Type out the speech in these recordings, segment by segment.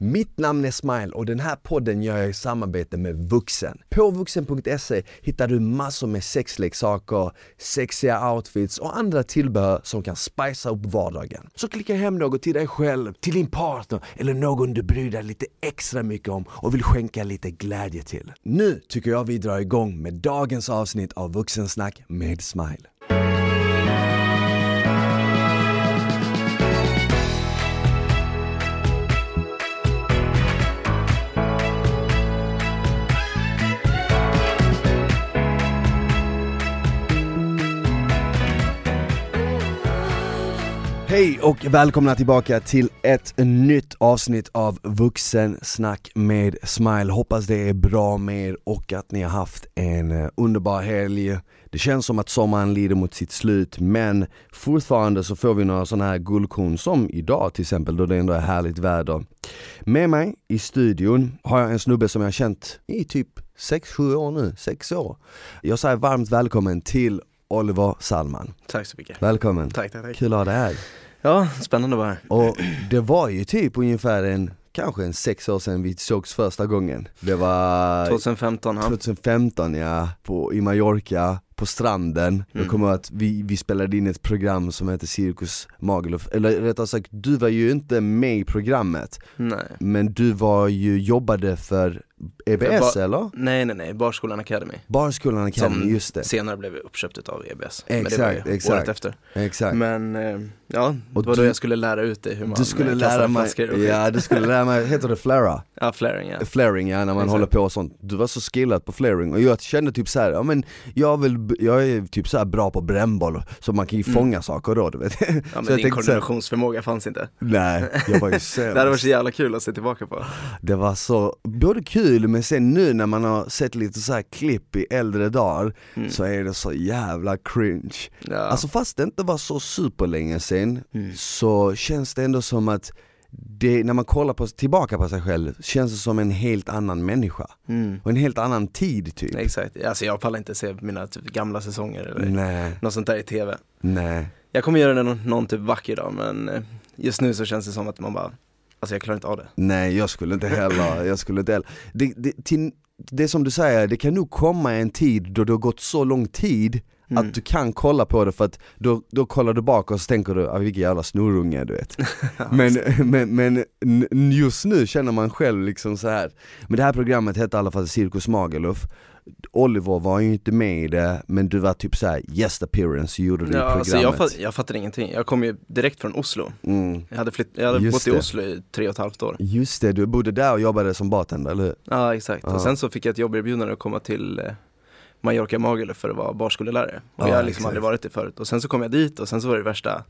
Mitt namn är Smile och den här podden gör jag i samarbete med Vuxen. På vuxen.se hittar du massor med sexleksaker, sexiga outfits och andra tillbehör som kan spicea upp vardagen. Så klicka hem något till dig själv, till din partner eller någon du bryr dig lite extra mycket om och vill skänka lite glädje till. Nu tycker jag vi drar igång med dagens avsnitt av Vuxensnack med Smile. Hej och välkomna tillbaka till ett nytt avsnitt av Vuxensnack med Smile. Hoppas det är bra med er och att ni har haft en eh, underbar helg. Det känns som att sommaren lider mot sitt slut men fortfarande så får vi några sådana här guldkorn som idag till exempel då det ändå är härligt väder. Med mig i studion har jag en snubbe som jag har känt i typ 6-7 år nu, 6 år. Jag säger varmt välkommen till Oliver Salman. Tack så mycket. Välkommen. Tack, tack, tack. Kul att ha dig här. Ja, spännande vara här. Och det var ju typ ungefär en, kanske en sex år sedan vi sågs första gången. Det var 2015 ja. 2015 ja, på, i Mallorca, på stranden. Jag Mm. kommer ihåg att vi, vi spelade in ett program som heter Cirkus Magaluf, eller rättare sagt, du var ju inte med i programmet, Nej. men du var ju, jobbade för EBS För eller? nej, nej, nej, Barskolan Academy. Barskolan Academy, Som just det. senare blev uppköpt av EBS. Men det var Exakt, ju exakt. året efter. Exakt. Men eh, ja, Och det var då du- jag skulle lära ut dig hur man Du skulle eh, lära kastar mig, flaskor och skit. ja du skulle lära mig, heter det flera? Ja, flaring ja. Flaring ja, när man Exakt. håller på och sånt. Du var så skillad på flaring och jag kände typ så här, ja men jag, vill, jag är typ så här bra på brännboll, så man kan ju Mm. fånga saker då du vet. Ja men så jag din tänkte så här, koordinationsförmåga fanns inte. nej, jag var ju Det hade varit sämst. så jävla kul att se tillbaka på. Det var så, både kul men sen nu när man har sett lite så här klipp i äldre dagar, Mm. så är det så jävla cringe. Ja. Alltså fast det inte var så superlänge sen, Mm. så känns det ändå som att det, när man kollar på, tillbaka på sig själv, känns det som en helt annan människa. Mm. Och en helt annan tid typ. Exakt, alltså jag pallar inte se mina typ, gamla säsonger eller Nej, något sånt där i tv. nej. Jag kommer göra det någon, någon typ vacker dag men eh, just nu så känns det som att man bara, alltså jag klarar inte av det. Nej jag skulle inte heller, jag skulle inte heller. Det, det, till, det som du säger, det kan nog komma en tid då det har gått så lång tid Mm. att du kan kolla på det för att då, då kollar du bak och så tänker du, ah, vilken jävla snorunge du vet. men, men, men n- just nu känner man själv liksom så här. men det här programmet hette i alla fall Cirkus Magaluf. Oliver var ju inte med i det, men du var typ så här guest appearance, gjorde du i Ja, programmet. alltså jag, fatt, jag fattar ingenting. Jag kom ju direkt från Oslo. mm. Jag hade, flytt, jag hade Just bott i det. Oslo i tre och ett halvt år. Just det, du bodde där och jobbade som bartender, eller hur? Ja exakt, Ja. och sen så fick jag ett jobberbjudande att komma till eh, Mallorca Magaluf för att vara barskolelärare. Och Ja, jag har liksom exakt. aldrig varit det förut. Och sen så kom jag dit och sen så var det värsta?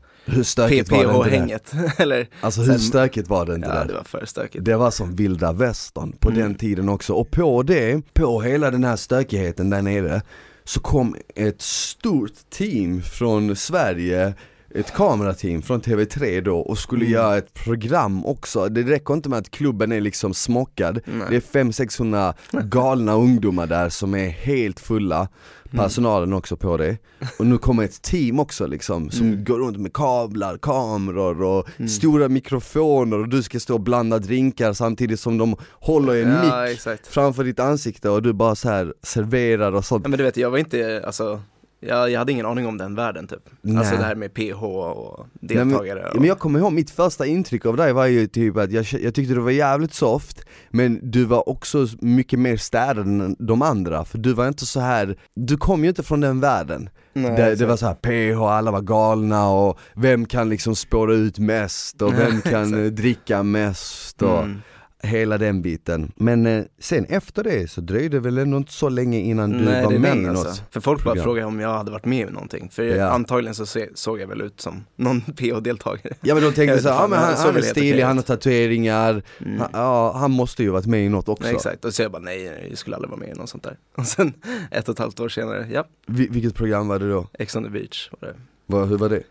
PPH-hänget. Alltså hur stökigt var det inte ja där? det var för stökigt. Det var som vilda västern på Mm. den tiden också, och på det, på hela den här stökigheten där nere Så kom ett stort team från Sverige ett kamerateam från TV3 då och skulle Mm. göra ett program också, det räcker inte med att klubben är liksom smockad Nej. Det är 500-600 galna ungdomar där som är helt fulla Mm. Personalen också på det Och nu kommer ett team också liksom som Mm. går runt med kablar, kameror och Mm. stora mikrofoner och du ska stå och blanda drinkar samtidigt som de håller en Ja mick exakt. framför ditt ansikte och du bara så här serverar och sånt Ja, men du vet, jag var inte, alltså jag, jag hade ingen aning om den världen typ. Alltså Nej. det här med PH och Nej, men- deltagare. Och, men jag kommer ihåg, mitt första intryck av dig var ju typ att jag, jag tyckte du var jävligt soft Men du var också mycket mer städad än de andra, för du var inte så här du kom ju inte från den världen Nej, det, det var så här PH, alla var galna och vem kan liksom spåra ut mest och vem kan eh, dricka mest och Mm. Hela den biten Men eh, sen efter det så dröjde det väl ändå inte så länge innan du Nej, var med i något alltså. För folk program. bara frågar om jag hade varit med i någonting. För Ja. antagligen så se, såg jag väl ut som någon PH-deltagare. Ja men de tänkte såhär, ja, men fan, han, han är stilig, han har tatueringar, Mm. han, ja han måste ju varit med i något också Nej, exakt, och så jag bara nej, jag skulle aldrig vara med i något sånt där. Och sen ett och ett halvt år senare, ja, Vi, Vilket program var det då? Ex on the beach var det. Vad, hur var det?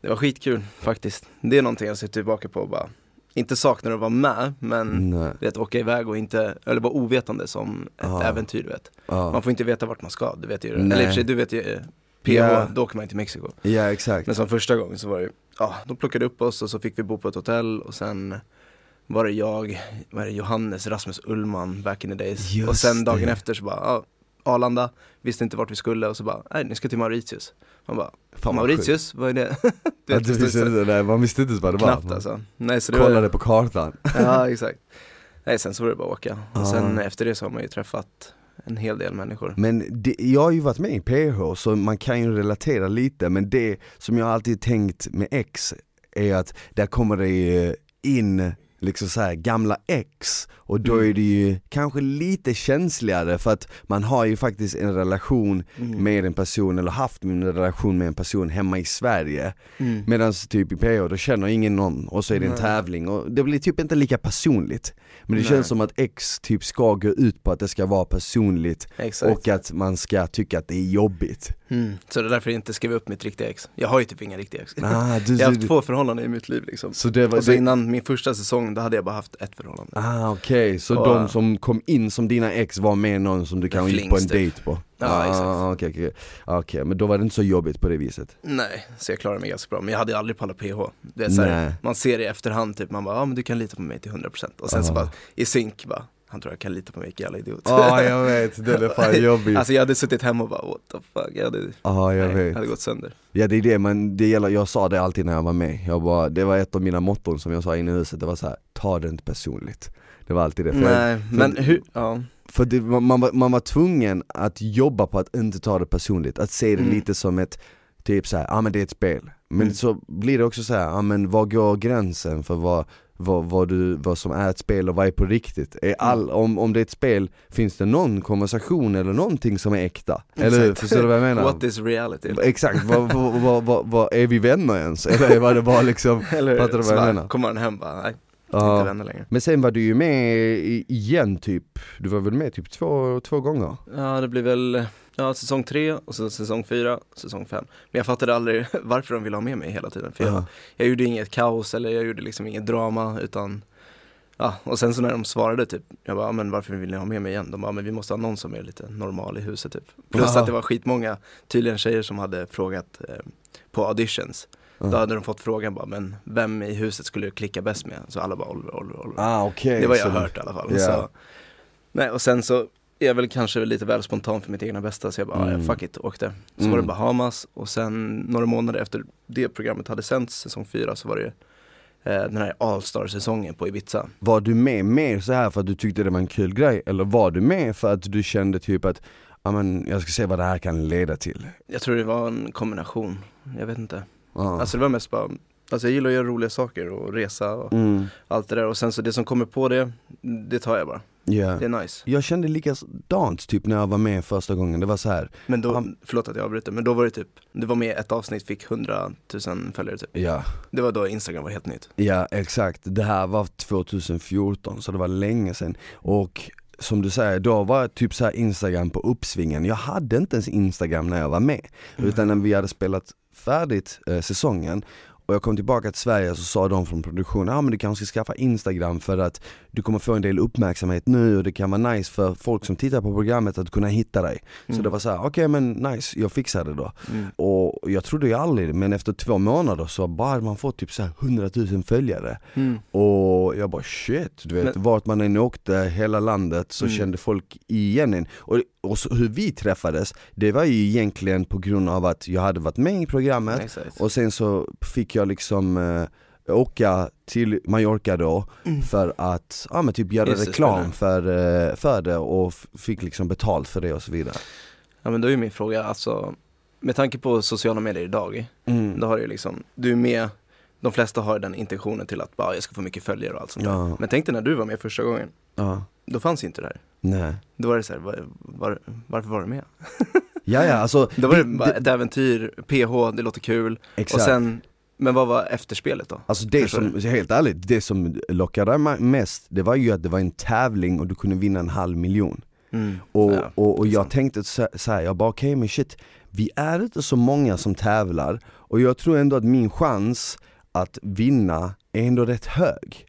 Det var skitkul faktiskt. Det är någonting jag ser tillbaka på och bara, inte saknar att vara med, men Nej, vet, åka iväg och inte, eller vara ovetande som ett Ja. äventyr vet. ja. Man får inte veta vart man ska, du vet ju Nej. Eller i och för sig, du vet ju PH, Ja. då åker man till Mexiko. ja exakt Men som första gången så var det, ja, de plockade upp oss och så fick vi bo på ett hotell och sen var det jag, var det Johannes, Rasmus Ullman back in the days. Just och sen dagen det. efter så bara, ja, Arlanda, visste inte vart vi skulle och så bara, nej ni ska till Mauritius. Man bara, Fan Mauritius, vad är det? Du vet, du det visste inte det, man visste inte vad det var. knappt alltså. Nej, så det var, Kollade på kartan. Ja exakt. Nej sen så var det bara att åka. Ja. Och sen efter det så har man ju träffat en hel del människor. Men det, jag har ju varit med i PH så man kan ju relatera lite men det som jag alltid tänkt med X är att där kommer det in liksom så här gamla ex och då är det ju kanske lite känsligare för att man har ju faktiskt en relation Mm. med en person eller haft en relation med en person hemma i Sverige Mm. Medan typ i PH då känner ingen någon och så är det en Nej. tävling och det blir typ inte lika personligt Men det Nej. känns som att X typ ska gå ut på att det ska vara personligt Exakt. och att man ska tycka att det är jobbigt Mm. Så det är därför jag inte skrev upp mitt riktiga ex. Jag har ju typ inga riktiga ex. ah, du, Jag har du, haft två förhållanden i mitt liv liksom. Så det var, Och så det, innan min första säsong, då hade jag bara haft ett förhållande. ah okej, så Och- de som kom in som dina ex var med någon som du kan gick på en typ. dejt på? Ja, ah, exakt. Okej, okej. Okej, men då var det inte så jobbigt på det viset? Nej, så jag klarade mig ganska bra. Men jag hade aldrig pallat PH. Det är så här, man ser det i efterhand typ, man bara, ja men du kan lita på mig till 100% Och sen så Ah. bara, i synk bara, han tror jag kan lita på mig, vilken jävla idiot. Ja jag vet, det är fan jobbigt Alltså jag hade suttit hemma och bara, what the fuck, jag hade, Ja jag nej, vet hade gått sönder. Ja det är det, men det gäller, jag sa det alltid när jag var med, jag bara, det var ett av mina motton som jag sa inne i huset, det var så här: ta det inte personligt Det var alltid det, för, Nej, för- men hur, ja. för det, man, man, var- man var tvungen att jobba på att inte ta det personligt, att se det Mm. lite som ett, typ så här, ja ah, men det är ett spel Men Mm. så blir det också så här, ja ah, men var går gränsen för vad, vad, vad, du, vad som är ett spel och vad är på riktigt? Är all, om, om det är ett spel, finns det någon konversation eller någonting som är äkta? Eller hur? Förstår du vad jag menar? What is reality? Exakt, vad, vad, vad, vad, är vi vänner ens? Eller var det bara liksom, Fattar du vad jag menar? Kommer han hem bara, nej, ja. Men sen var du ju med igen typ, du var väl med typ två, två gånger? Ja det blir väl, ja säsong tre och så säsong fyra, säsong fem. Men jag fattade aldrig varför de ville ha med mig hela tiden. För jag, Ja. jag gjorde inget kaos eller jag gjorde liksom inget drama utan Ja, och sen så när de svarade typ, jag bara, "Ja, men varför vill ni ha med mig igen? De bara, men vi måste ha någon som är lite normal i huset typ. Plus Ja. att det var skitmånga, tydligen tjejer som hade frågat eh, på auditions. Då Ja. hade de fått frågan bara, men vem i huset skulle du klicka bäst med? Så alla bara Oliver, Oliver, Oliver. Ah okej det var jag så- hört i alla fall. Ja. Så, nej, och sen så är väl kanske lite väl spontan för mitt egna bästa så jag bara, Mm. mm. fuck it, åkte. Så Mm. var det Bahamas och sen några månader efter det programmet hade sänts, säsong fyra, så var det eh, den här All-star-säsongen på Ibiza. Var du med mer så här för att du tyckte det var en kul grej, eller var du med för att du kände typ att Ja men jag ska se vad det här kan leda till Jag tror det var en kombination, jag vet inte. Ja. Alltså det var mest bara, alltså jag gillar att göra roliga saker och resa och mm. allt det där och sen så det som kommer på det, det tar jag bara. Ja. Det är nice. Jag kände likadant typ när jag var med första gången, det var så här. Men då, Ja. förlåt att jag avbryter, men då var det typ, det var med ett avsnitt, fick 100 000 följare typ. ja Det var då Instagram var helt nytt. Ja exakt, det här var 2014 så det var länge sedan och som du säger, då var typ så här Instagram på uppsvingen. Jag hade inte ens Instagram när jag var med. Utan när vi hade spelat färdigt eh, säsongen och jag kom tillbaka till Sverige så sa de från produktionen, ja ah, men du kanske ska skaffa Instagram för att du kommer få en del uppmärksamhet nu och det kan vara nice för folk som tittar på programmet att kunna hitta dig. Så Mm. det var så här: okej men nice, jag fixar det då. Mm. Och jag trodde ju aldrig, men efter två månader så bara man fått typ så här 100 000 följare. Mm. Och jag bara shit, du vet Men- vart man än åkte, hela landet så Mm. kände folk igen en. Och, och så, hur vi träffades, det var ju egentligen på grund av att jag hade varit med i programmet Exakt. och sen så fick jag liksom eh, åka till Mallorca då Mm. för att, ja men typ göra Just reklam för, eh, för det och fick liksom betalt för det och så vidare. Ja men då är min fråga, alltså med tanke på sociala medier idag, Mm. då har ju liksom, du är med, de flesta har den intentionen till att bara jag ska få mycket följare och allt sånt där. Ja, Men tänk dig när du var med första gången, ja, då fanns ju inte det här. nej. Då var det så här, var, var, varför var du med? Ja ja alltså, Då var det, det- bara ett äventyr, PH, det låter kul, exakt. och sen, men vad var efterspelet då? Alltså det Förstår som, helt ärligt, det som lockade mig mest, det var ju att det var en tävling och du kunde vinna en halv miljon. Mm. Och, Ja, och, och jag tänkte så så här, jag bara okej men shit, vi är inte så många som tävlar och jag tror ändå att min chans att vinna är ändå rätt hög.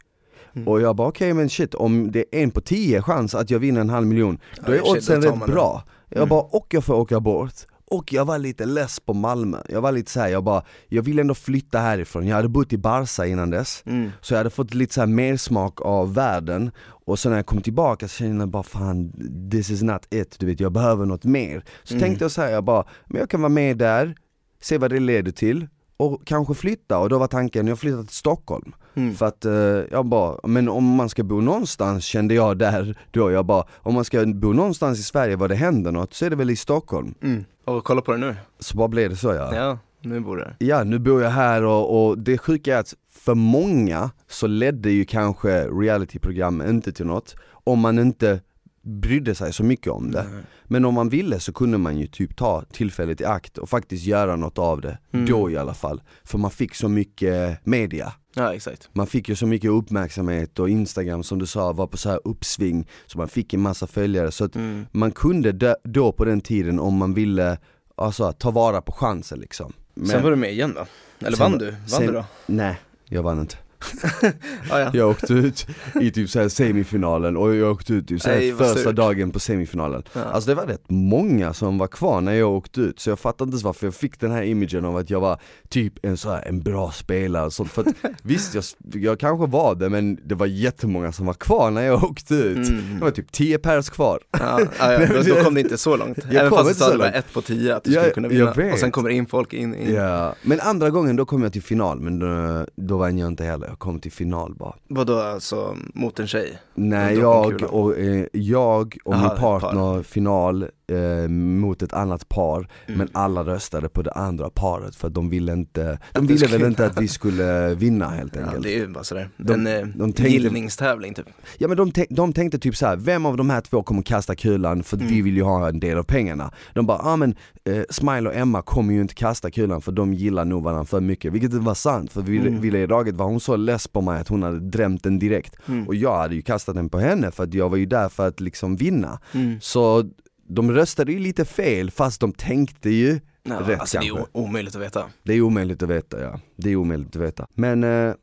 Mm. Och jag bara okej men shit, om det är en på tio chans att jag vinner en halv miljon, då Ja, är sig, oddsen rätt bra. Jag Mm. bara, och jag får åka bort, och jag var lite less på Malmö. Jag var lite såhär, jag bara, jag vill ändå flytta härifrån. Jag hade bott i Barca innan dess, Mm. så jag hade fått lite såhär mer smak av världen. Och så när jag kom tillbaka så kände jag bara fan, this is not it, du vet jag behöver något mer. Så Mm. tänkte jag så här, jag bara, men jag kan vara med där, se vad det leder till och kanske flytta. Och då var tanken, jag flyttar till Stockholm. Mm. För att eh, jag bara, men om man ska bo någonstans kände jag där då, jag bara, om man ska bo någonstans i Sverige var det händer något så är det väl i Stockholm. Mm. Och kolla på det nu. Så bara blev det så ja. Ja, nu bor du här. Ja, nu bor jag här och, och det sjuka är att för många så ledde ju kanske realityprogram inte till något om man inte brydde sig så mycket om det. Nej. Men om man ville så kunde man ju typ ta tillfället i akt och faktiskt göra något av det, Mm. då i alla fall. För man fick så mycket media. Ja, exakt. Man fick ju så mycket uppmärksamhet och Instagram som du sa var på så här uppsving, så man fick en massa följare. Så att Mm. man kunde då på den tiden om man ville alltså, ta vara på chansen liksom. Men, Sen var du med igen va? Eller Sen vann du? Vann sen- du då? Nej, jag vann inte. Ah, ja. Jag åkte ut i typ så här semifinalen och jag åkte ut typ så här Nej, första surt. dagen på semifinalen. Ja. Alltså det var rätt många som var kvar när jag åkte ut, så jag fattar inte ens varför jag fick den här imagen av att jag var typ en så här, en bra spelare och sånt. För att, visst, jag, jag kanske var det men det var jättemånga som var kvar när jag åkte ut. Mm. Det var typ 10 pers kvar. Ja, ja, ja, då, då kom det inte så långt. Jag Även fast du sa att det var ett på tio att du skulle kunna vinna. Och sen kommer det in folk in, in. Ja, men andra gången då kom jag till final, men då, då vann jag inte heller, jag kom till final bara. Vadå alltså, mot en tjej? Nej, jag och, eh, jag och Aha, min partner final eh, mot ett annat par, Mm. men alla röstade på det andra paret för att de ville inte, de ville väl inte att vi skulle vinna helt Ja, enkelt. det är ju bara sådär. De- en eh, de tänkte- gillningstävling typ. Ja men de, de tänkte typ så här: vem av de här två kommer kasta kulan för att vi Mm. vill ju ha en del av pengarna? De bara, ja ah, men eh, Smile och Emma kommer ju inte kasta kulan för de gillar nog varandra för mycket, vilket var sant för vid, Mm. vid det laget var hon så less på mig att hon hade drämt den direkt Mm. och jag hade ju kastat den på henne för att jag var ju där för att liksom vinna. Mm. Så de röstade ju lite fel fast de tänkte ju, Ja, rätt alltså det är kanske. omöjligt att veta. det är omöjligt att veta ja, det är omöjligt att veta. Men eh,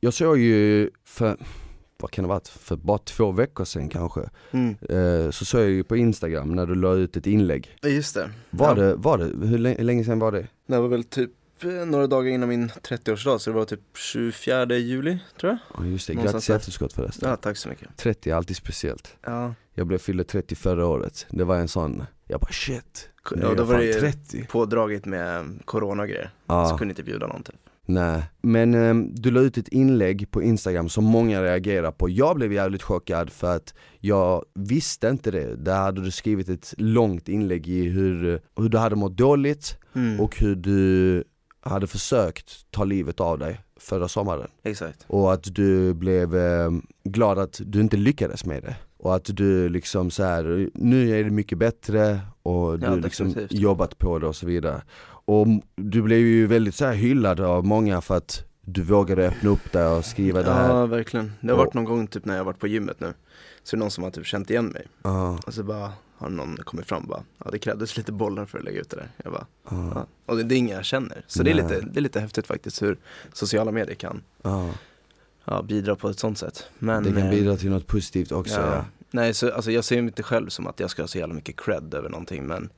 jag såg ju för, vad kan det varit, för bara två veckor sedan kanske, Mm. eh, så såg jag ju på Instagram när du la ut ett inlägg. Ja, just det. Var ja. det, var det, hur länge, länge sedan var det? Det var väl typ eh, några dagar innan min 30-årsdag, så det var typ 24 juli, tror jag. Ja just det, grattis i efterskott förresten. Ja, tack så mycket. 30 är alltid speciellt. Ja, Jag blev fyllde 30 förra året, det var en sån, jag bara shit, nu är ja då jag fan det ju 30. pådragit med corona och grejer. Ja. Så kunde inte bjuda någon typ. Nej, men ehm, du la ut ett inlägg på Instagram som många reagerar på. Jag blev jävligt chockad för att jag visste inte det. Där hade du skrivit ett långt inlägg i hur, hur du hade mått dåligt Mm. och hur du hade försökt ta livet av dig förra sommaren. Exakt. Och att du blev ehm, glad att du inte lyckades med det. Och att du liksom så här, nu är det mycket bättre och du Ja, liksom jobbat på det och så vidare. Och du blev ju väldigt så här hyllad av många för att du vågade öppna upp dig och skriva det här. Ja, verkligen. Det har varit någon gång typ när jag varit på gymmet nu. Så är det någon som har typ känt igen mig. Ja, Och så bara har någon kommit fram och bara, ja det krävdes lite bollar för att lägga ut det där. Jag bara, ja, ja. Och det, det är inga jag känner. Så det är, lite, det är lite häftigt faktiskt hur sociala medier kan ja. ja, bidra på ett sånt sätt. Men, Det kan eh, bidra till något positivt också. Ja. Nej, så, alltså, jag ser mig inte själv som att jag ska ha så jävla mycket cred över någonting men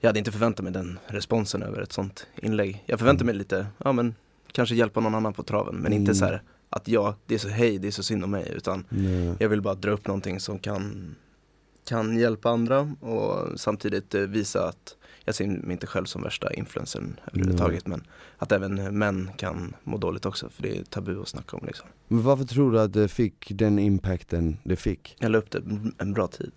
jag hade inte förväntat mig den responsen över ett sånt inlägg. Jag förväntar mig lite, ja men kanske hjälpa någon annan på traven men inte Mm. så här att jag, det är så hej, det är så synd om mig utan Nej. jag vill bara dra upp någonting som kan, kan hjälpa andra och samtidigt eh, visa att jag ser mig inte själv som värsta influencern överhuvudtaget men att även män kan må dåligt också för det är tabu att snacka om liksom. Men varför tror du att det fick den impacten det fick? Jag la upp det en bra tid.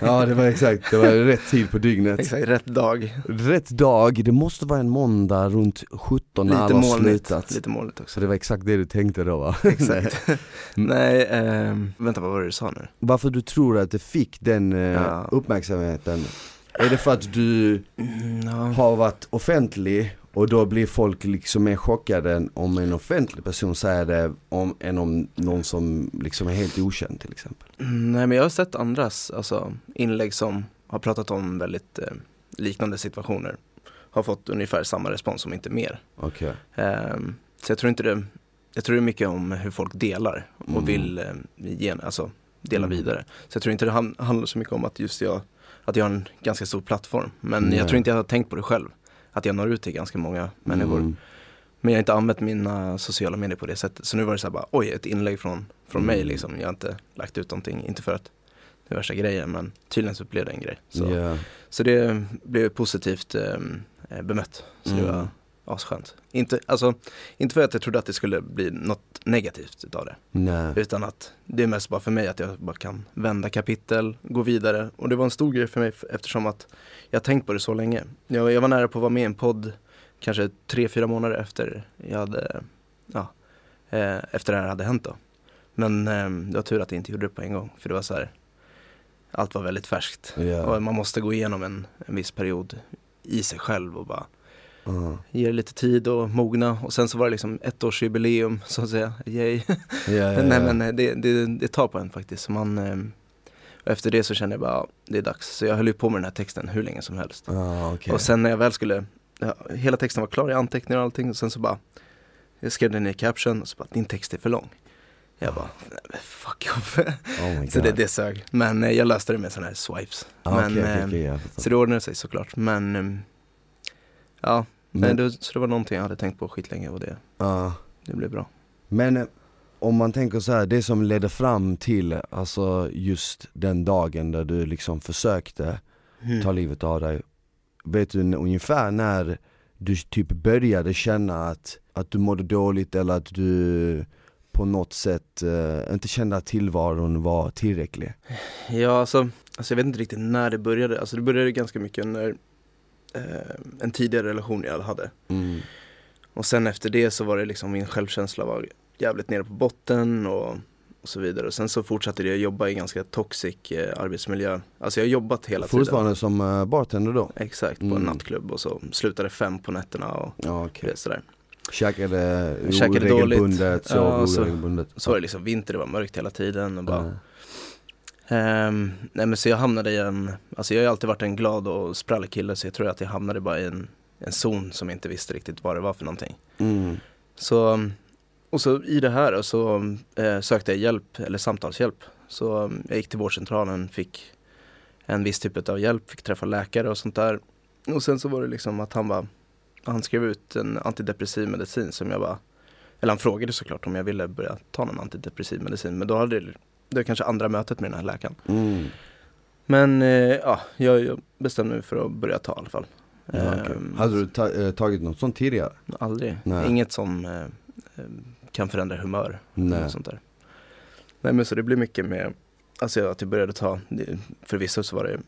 Ja det var exakt, det var rätt tid på dygnet. Exakt, rätt dag. Rätt dag, det måste vara en måndag runt 17 när Lite alla molnigt, slutat. lite molnigt Så också. det var exakt det du tänkte då va? Exakt. Nej, ehm, vänta vad var det du sa nu? Varför du tror att det fick den eh, Ja. uppmärksamheten? Är det för att du Mm, ja. har varit offentlig och då blir folk liksom mer chockade om en offentlig person säger det om, än om någon som liksom är helt okänd till exempel? Mm, Nej men jag har sett andras alltså, inlägg som har pratat om väldigt eh, liknande situationer. Har fått ungefär samma respons om inte mer. Okej. Ehm, så jag tror inte det, jag tror det är mycket om hur folk delar och Mm. vill eh, ge, alltså, dela Mm. vidare. Så jag tror inte det han- handlar så mycket om att just jag att jag har en ganska stor plattform. Men Nej. jag tror inte jag har tänkt på det själv. Att jag når ut till ganska många människor. Mm. Men jag har inte använt mina sociala medier på det sättet. Så nu var det så här bara, oj ett inlägg från, från Mm. mig liksom. Jag har inte lagt ut någonting, inte för att det är värsta grejen men tydligen så blev det en grej. Så, Ja. så det blev positivt eh, bemött. Så det Mm. var asskönt. Inte, alltså, inte för att jag trodde att det skulle bli något negativt utav det. Nej. Utan att det är mest bara för mig att jag bara kan vända kapitel, gå vidare. Och det var en stor grej för mig eftersom att jag har tänkt på det så länge. Jag, jag var nära på att vara med i en podd kanske tre, fyra månader efter jag hade, ja, eh, efter det här hade hänt då. Men eh, det var tur att jag inte gjorde det på en gång. För det var så här, allt var väldigt färskt. Och man måste gå igenom en, en viss period i sig själv och bara Ja. ge det lite tid och mogna. Och sen så var det liksom ettårsjubileum så att säga, yay. Ja, ja. Nej men eh, det, det, det tar på en faktiskt. Så man, eh, efter det så kände jag bara, ja, det är dags. Så jag höll ju på med den här texten hur länge som helst. Ah, okej. Och sen när jag väl skulle, ja, hela texten var klar, jag antecknade och allting och sen så bara, jag skrev den i caption och så bara, din text är för lång. Jag bara, fuck off. oh så det, det sög. Men eh, jag löste det med sådana här swipes. Ah, men, okej, okej, eh, fattar. Så det ordnade sig såklart. Men, eh, ja, nej, Men, det, så det var någonting jag hade tänkt på skitlänge och det, ja. det blev bra. Men eh, om man tänker så här, det som ledde fram till alltså just den dagen där du liksom försökte Mm. ta livet av dig Vet du ungefär när du typ började känna att, att du mådde dåligt eller att du på något sätt eh, inte kände att tillvaron var tillräcklig? Ja, alltså, alltså jag vet inte riktigt när det började. Alltså det började ganska mycket när eh, en tidigare relation jag hade. Mm. Och sen efter det så var det liksom min självkänsla var jävligt nere på botten och, och så vidare. Och sen så fortsatte jag jobba i ganska toxic eh, arbetsmiljö. Alltså jag har jobbat hela Fortfarande som eh, bartender då? tiden. Exakt, på Mm. en nattklubb och så slutade fem på nätterna och Ja det, sådär. Käkade oregelbundet, sov Ja, så- oregelbundet? Så var det liksom vinter, det var mörkt hela tiden och bara Ja. Ehm, nej men så jag hamnade i en, alltså jag har alltid varit en glad och sprallig kille så jag tror att jag hamnade bara i en, en zon som jag inte visste riktigt vad det var för någonting. Mm. Så, och så i det här så eh, sökte jag hjälp, eller samtalshjälp. Så um, jag gick till vårdcentralen, fick en viss typ av hjälp, fick träffa läkare och sånt där. Och sen så var det liksom att han bara, han skrev ut en antidepressiv medicin som jag bara, eller han frågade såklart om jag ville börja ta någon antidepressiv medicin. Men då hade det, det var kanske andra mötet med den här läkaren. Mm. Men eh, ja, jag, jag bestämde mig för att börja ta i alla fall. Ja, okej. Ehm, Hade du ta, eh, tagit något sånt tidigare? Aldrig. Nej. Inget som eh, kan förändra humör. Nej. Sånt där. Nej men så det blir mycket med, alltså att jag började ta, för vissa så var det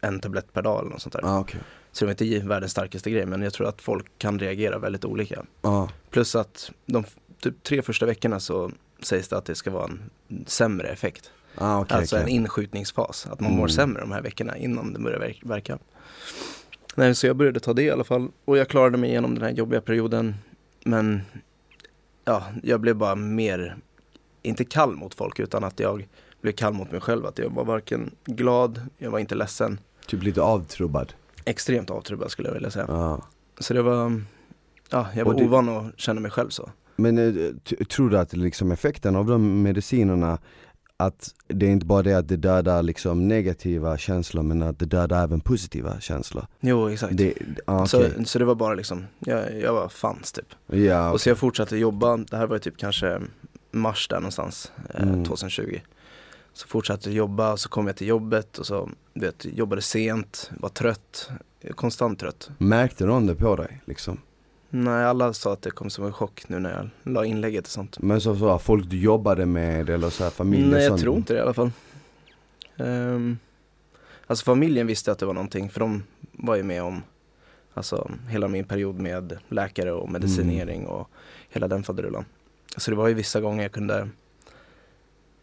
en tablett per dag eller något sånt där. Ah, okej. Så det var inte världens starkaste grej men jag tror att folk kan reagera väldigt olika. Ah. Plus att de typ tre första veckorna så sägs det att det ska vara en sämre effekt. Ah, okej, alltså en okej. inskjutningsfas, att man Mm. mår sämre de här veckorna innan det börjar verk- verka. Nej, så jag började ta det i alla fall och jag klarade mig igenom den här jobbiga perioden. Men ja, jag blev bara mer, inte kall mot folk utan att jag blev kall mot mig själv. Att jag var varken glad, jag var inte ledsen. Typ lite avtrubbad? Extremt avtrubbad skulle jag vilja säga. Ah. Så det var, ja, jag var Och ovan att känna mig själv så. Men eh, tror du att liksom effekten av de medicinerna att det är inte bara det att det dödar liksom negativa känslor men att det dödar även positiva känslor? Jo, exakt. Det, ah, så, så det var bara liksom, jag, jag var fans typ. Ja, Och så jag fortsatte jobba, det här var ju typ kanske mars där någonstans, eh, Mm. 2020. Så fortsatte jag jobba så kom jag till jobbet och så vet, jobbade sent, var trött, konstant trött. Märkte någon det på dig liksom? Nej, alla sa att det kom som en chock nu när jag la inlägget och sånt. Men så, så folk du jobbade med eller så här familj Nej, jag sånt? tror inte det i alla fall. Um, alltså familjen visste att det var någonting, för de var ju med om Alltså hela min period med läkare och medicinering Mm. och hela den faderullan. Så det var ju vissa gånger jag kunde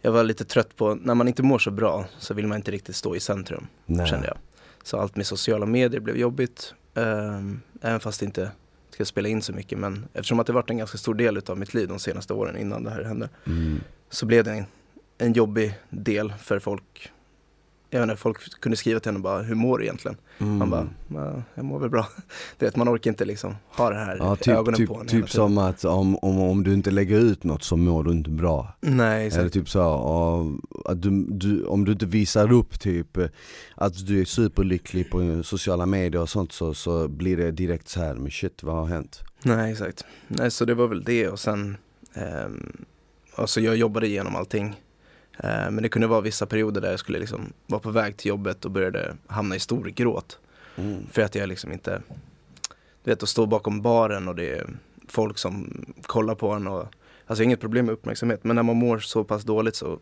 Jag var lite trött på, när man inte mår så bra så vill man inte riktigt stå i centrum Nej. kände jag. Så allt med sociala medier blev jobbigt. ehm, även fast det inte ska spela in så mycket men eftersom att det varit en ganska stor del av mitt liv de senaste åren innan det här hände Mm. så blev det en, en jobbig del för folk jag vet inte, folk kunde skriva till en och bara, hur mår du egentligen? Mm. Man bara, "Ja, jag mår väl bra. Du vet, man orkar inte liksom ha det här Ja, typ, ögonen typ, på en typ som att om, om, om du inte lägger ut något så mår du inte bra. Nej, exakt. Eller typ så, att du, du, om du inte visar upp typ eh, att du är superlycklig på sociala medier och sånt så, så blir det direkt så här, men shit vad har hänt? Nej, exakt. Nej, så det var väl det och sen, ehm, alltså jag jobbade igenom allting. Eh, men det kunde vara vissa perioder där jag skulle liksom vara på väg till jobbet och började hamna i stor gråt. Mm. För att jag liksom inte, du vet att stå bakom baren och det är folk som kollar på en och, alltså jag har inget problem med uppmärksamhet men när man mår så pass dåligt så,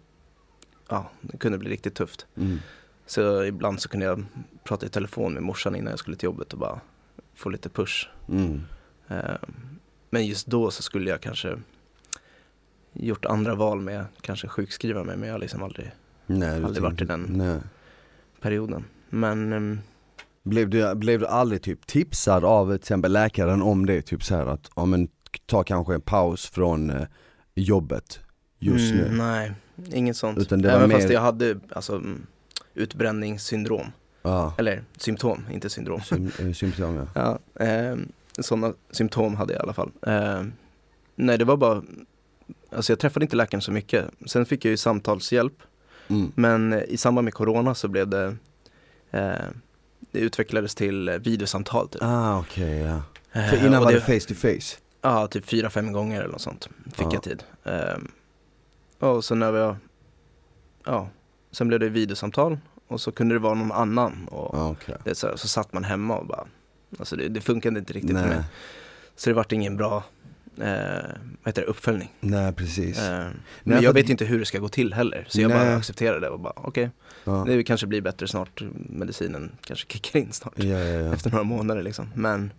ja, det kunde bli riktigt tufft. Mm. Så ibland så kunde jag prata i telefon med morsan innan jag skulle till jobbet och bara få lite push. Mm. Eh, Men just då så skulle jag kanske gjort andra val med kanske sjukskriva mig men jag har liksom aldrig Nej, Aldrig varit i den- Nej. perioden. Men ehm, Blev du, blev du aldrig typ tipsad av till exempel läkaren om det? Typ så här att, ja men ta kanske en paus från eh, jobbet just mm, nu? Nej, inget sånt. Utan det var Även mer- fast jag hade alltså mm, utbränningssyndrom. Ja, Eller symptom, inte syndrom. Sym, eh, symptom ja. Ja, ehm, sådana symptom hade jag i alla fall. Ehm, nej, det var bara, alltså jag träffade inte läkaren så mycket. Sen fick jag ju samtalshjälp. Mm. Men eh, i samband med corona så blev det, eh, det utvecklades till eh, videosamtal typ. Ah okej ja. Eh, För innan var det face to face? Ja, typ fyra, fem gånger eller något sånt fick Ja. jag tid. Ehm, och sen när jag, ja, sen blev det videosamtal och så kunde det vara någon annan. Och Ah, okej. det, så, så satt man hemma och bara, alltså det, det funkade inte riktigt för Nej, mig. Så det vart ingen bra eh, vad heter det, uppföljning. nej precis. Eh, men för jag att- vet inte hur det ska gå till heller. Så jag bara Nej. accepterade det och bara okej, Ja. det kanske blir bättre snart. Medicinen kanske kickar in snart. Ja, ja. Efter några månader liksom. Men,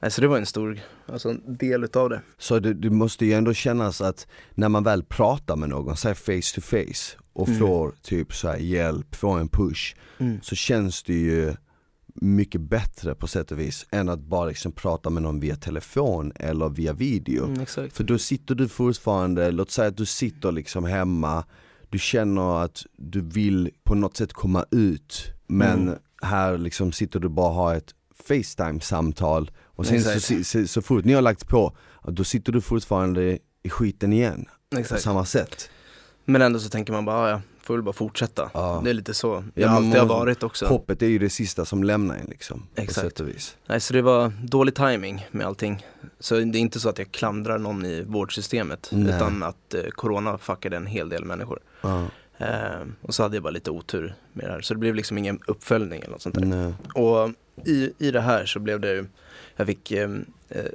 alltså det var en stor alltså, en del utav det. Så det, det måste ju ändå kännas att när man väl pratar med någon, säg face to face och Mm. får typ så här hjälp, får en push så känns det ju mycket bättre på sätt och vis än att bara liksom prata med någon via telefon eller via video. Mm. För då sitter du fortfarande, låt säga att du sitter liksom hemma, du känner att du vill på något sätt komma ut men Mm. här liksom sitter du bara och har ett Facetime-samtal och sen så, Exakt. så, så fort ni har lagt på, då sitter du fortfarande i skiten igen på exakt. samma sätt. Men ändå så tänker man bara, "Ah, ja, får väl bara fortsätta. Ja. Det är lite så. Ja, Jag man alltid har varit också. Hoppet är ju det sista som lämnar en liksom, på Exakt. vis. Nej, så det var dålig timing med allting. Så det är inte så att jag klandrar någon i vårdsystemet. Nej. Utan att eh, corona fuckade en hel del människor. Ja, Eh, och så hade jag bara lite otur med det här. Så det blev liksom ingen uppföljning eller något sånt där. nej. Och i, i det här så blev det jag fick eh,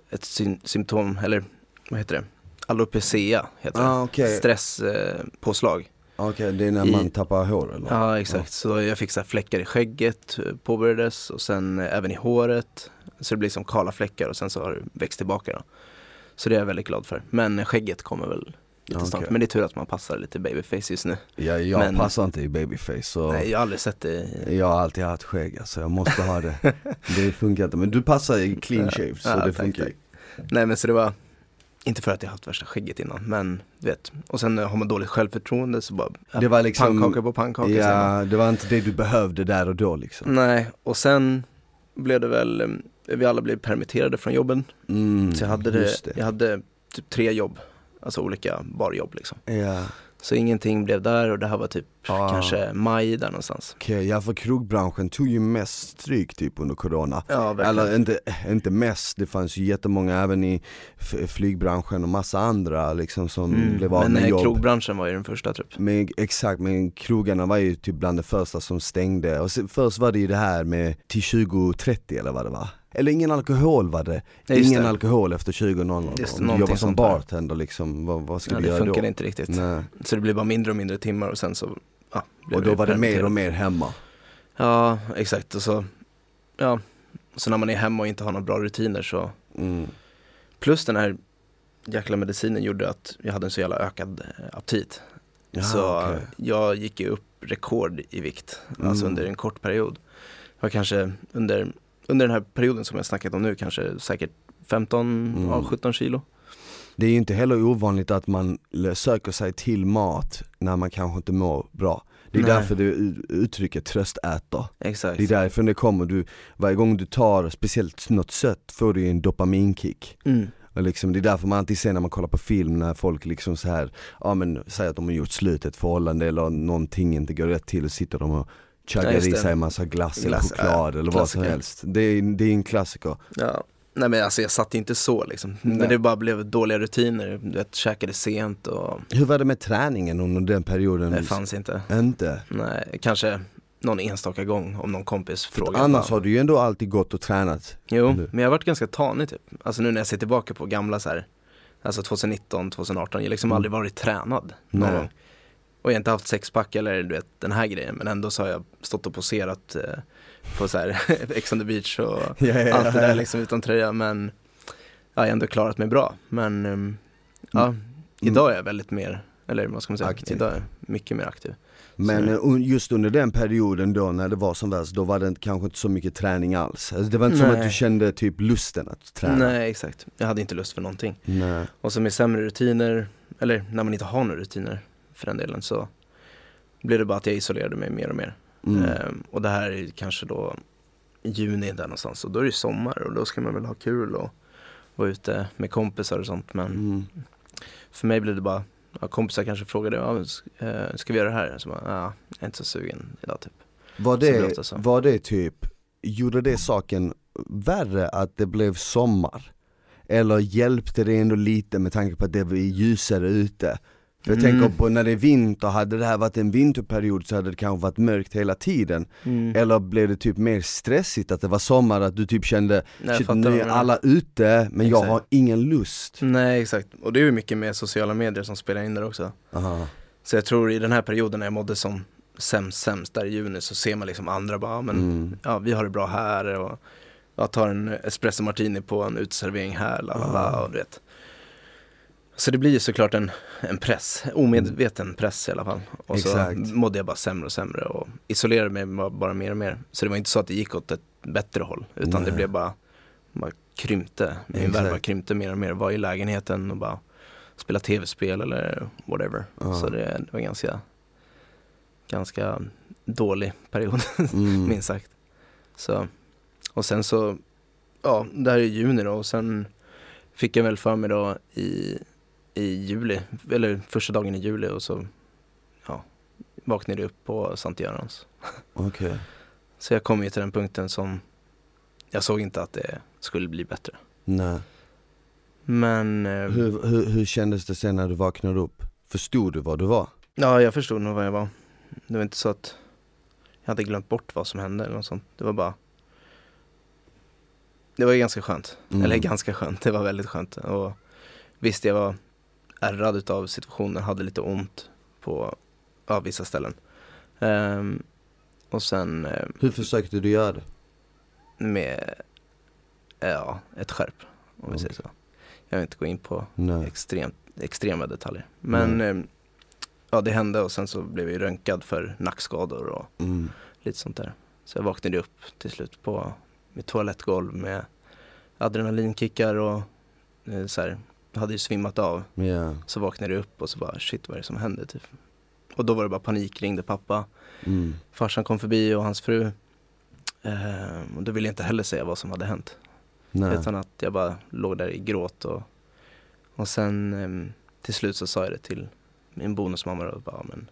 ett syn, symptom, eller vad heter det? Alopecia heter det. Ah, okej. Stresspåslag. Okej, det är när I- man tappar hår eller? Ja exakt, så jag fick så här fläckar i skägget påbörjades och sen även i håret. Så det blir som kala fläckar och sen så har det växt tillbaka då. Så det är jag väldigt glad för. Men skägget kommer väl lite Okej. snart. Men det är tur att man passar lite babyface just nu. Ja, jag Men- passar inte i babyface så Nej jag har aldrig sett det. Jag har alltid haft skägg alltså, jag måste ha det. Det funkar inte, men du passar i clean Ja. shave så Ja, det tack, funkar tack. Nej men så det var, inte för att jag haft värsta skägget innan men du vet. Och sen har man dåligt självförtroende så bara Det var liksom, pannkaka på pannkaka ja, det var inte det du behövde där och då liksom. Nej, och sen blev det väl, eh, vi alla blev permitterade från jobben. Mm, Så jag hade, det, just jag hade typ tre jobb, alltså olika barjobb liksom. Ja, Så ingenting blev där och det här var typ Ah. kanske maj där någonstans. okej, ja för krogbranschen tog ju mest stryk typ under corona. Ja, verkligen. Eller inte, inte mest, det fanns ju jättemånga även i flygbranschen och massa andra liksom som Mm. blev av Men med eh, jobb. krogbranschen var ju den första typ. Men exakt, men krogarna var ju typ bland det första som stängde. Och sen, först var det ju det här med till 2030 eller vad det var. Eller ingen alkohol var det. Ja, ingen det. alkohol efter 20.00. Just det, Om du jobbar som bartender liksom, vad, vad ska Ja, du det göra då? funkade inte riktigt. Nej. Så det blev bara mindre och mindre timmar och sen så, ja. Och då var det mer och mer hemma. Ja, exakt. Och så, ja. Så när man är hemma och inte har några bra rutiner så, Mm. plus den här jäkla medicinen gjorde att jag hade en så jävla ökad eh, aptit. Ja, så okej. jag gick ju upp rekord i vikt, alltså Mm. under en kort period. Jag var kanske under, under den här perioden som jag snackat om nu, kanske säkert 15, Mm. ja, 17 kilo. Det är ju inte heller ovanligt att man söker sig till mat när man kanske inte mår bra. Det är Nej. därför det u- uttrycket tröstäter. Exakt. Det är därför det kommer, du, varje gång du tar speciellt något sött får du en dopaminkick. Mm. Och liksom, det är därför man alltid ser när man kollar på film när folk liksom så här, ja men säger att de har gjort slut ett förhållande eller någonting inte går rätt till och sitter de och Ja, chuggar just i sig en massa glass, eller Glass, choklad ja, eller vad som klassiker. helst. Det är, det är en klassiker. Ja. Nej men alltså jag satt inte så liksom. Nej. Men det bara blev dåliga rutiner. Du vet, käkade sent och Hur var det med träningen under den perioden? det fanns inte. Inte? Nej, kanske någon enstaka gång om någon kompis frågar. annars har du ju ändå alltid gått och tränat. Jo, Eller? men jag har varit ganska tanig typ. Alltså nu när jag ser tillbaka på gamla så här, alltså 2019, 2018, jag har liksom Mm. aldrig varit tränad någon Nej. gång. Och jag har inte haft sexpack eller du vet den här grejen, men ändå så har jag stått och poserat eh, på så här Ex on the beach och Ja, ja, allt det där liksom utan tröja, men ja, jag har ändå klarat mig bra. Men ehm, ja, idag är jag väldigt mer, eller vad ska man säga, Aktiv. idag är jag mycket mer aktiv. Men Så- eh, just under den perioden då när det var som värst, då var det kanske inte så mycket träning alls. Alltså det var inte som Nej. att du kände typ lusten att träna. Nej, exakt. Jag hade inte lust för någonting. Nej. Och så med sämre rutiner, eller när man inte har några rutiner för den delen så blir det bara att jag isolerade mig mer och mer. Mm. Ehm, och det här är kanske då juni där någonstans och då är det sommar och då ska man väl ha kul och vara ute med kompisar och sånt. Men Mm. för mig blev det bara, ja, kompisar kanske frågade, ja, eh, ska vi göra det här? Så bara, ja, jag är inte så sugen idag typ. Var, det det, var det typ, gjorde det saken värre att det blev sommar? Eller hjälpte det ändå lite med tanke på att det var ljusare ute? För jag Mm. tänker på när det är vinter, hade det här varit en vinterperiod så hade det kanske varit mörkt hela tiden Eller blev det typ mer stressigt att det var sommar, att du typ kände Nej, jag shit nu är alla ute men jag Exakt. har ingen lust Nej exakt, och det är ju mycket med sociala medier som spelar in där också. Aha. Så jag tror i den här perioden när jag mådde som sämst, sämst där i juni så ser man liksom andra bara, ja, men Mm. ja vi har det bra här och jag tar en espresso martini på en uteservering här, la la la Ah. och du vet. Så det blir ju såklart en, en press, omedveten press i alla fall. Och så Exakt. mådde jag bara sämre och sämre och isolerade mig bara, bara mer och mer. Så det var inte så att det gick åt ett bättre håll, utan Nej. det blev bara, bara krympte. Min värld bara krympte mer och mer, var i lägenheten och bara spela tv-spel eller whatever. Ja. Så det, det var ganska, ganska dålig period, Mm. minst sagt. Så, och sen så, ja, det här är juni då och sen fick jag väl för mig då i, i juli, eller första dagen i juli och så, ja, vaknade jag upp på Sankt Görans. Okej, Så jag kom ju till den punkten som, jag såg inte att det skulle bli bättre. nej Men, eh, hur, hur, hur kändes det sen när du vaknade upp? Förstod du vad du var? ja jag förstod nog vad jag var. Det var inte så att jag hade glömt bort vad som hände eller något sånt. Det var bara Det var ganska skönt. Mm. Eller ganska skönt, det var väldigt skönt. Och visst, jag var ärrad utav situationen, hade lite ont på ja, vissa ställen. Ehm, och sen eh, Hur försökte du göra det? med ja, ett skärp, om vi säger så. Jag vill inte gå in på Nej. extremt, extrema detaljer. Men eh, ja, det hände och sen så blev jag röntgad för nackskador och Mm. lite sånt där. Så jag vaknade upp till slut på mitt toalettgolv med adrenalinkickar och eh, så här, hade ju svimmat av. Ja. Så vaknade jag upp och så bara shit vad är det som händer typ. Och då var det bara panik, ringde pappa. Mm. Farsan kom förbi och hans fru. Eh, och då ville jag inte heller säga vad som hade hänt. Nej. Utan att jag bara låg där i gråt och, och sen em, till slut så sa jag det till min bonusmamma och bara men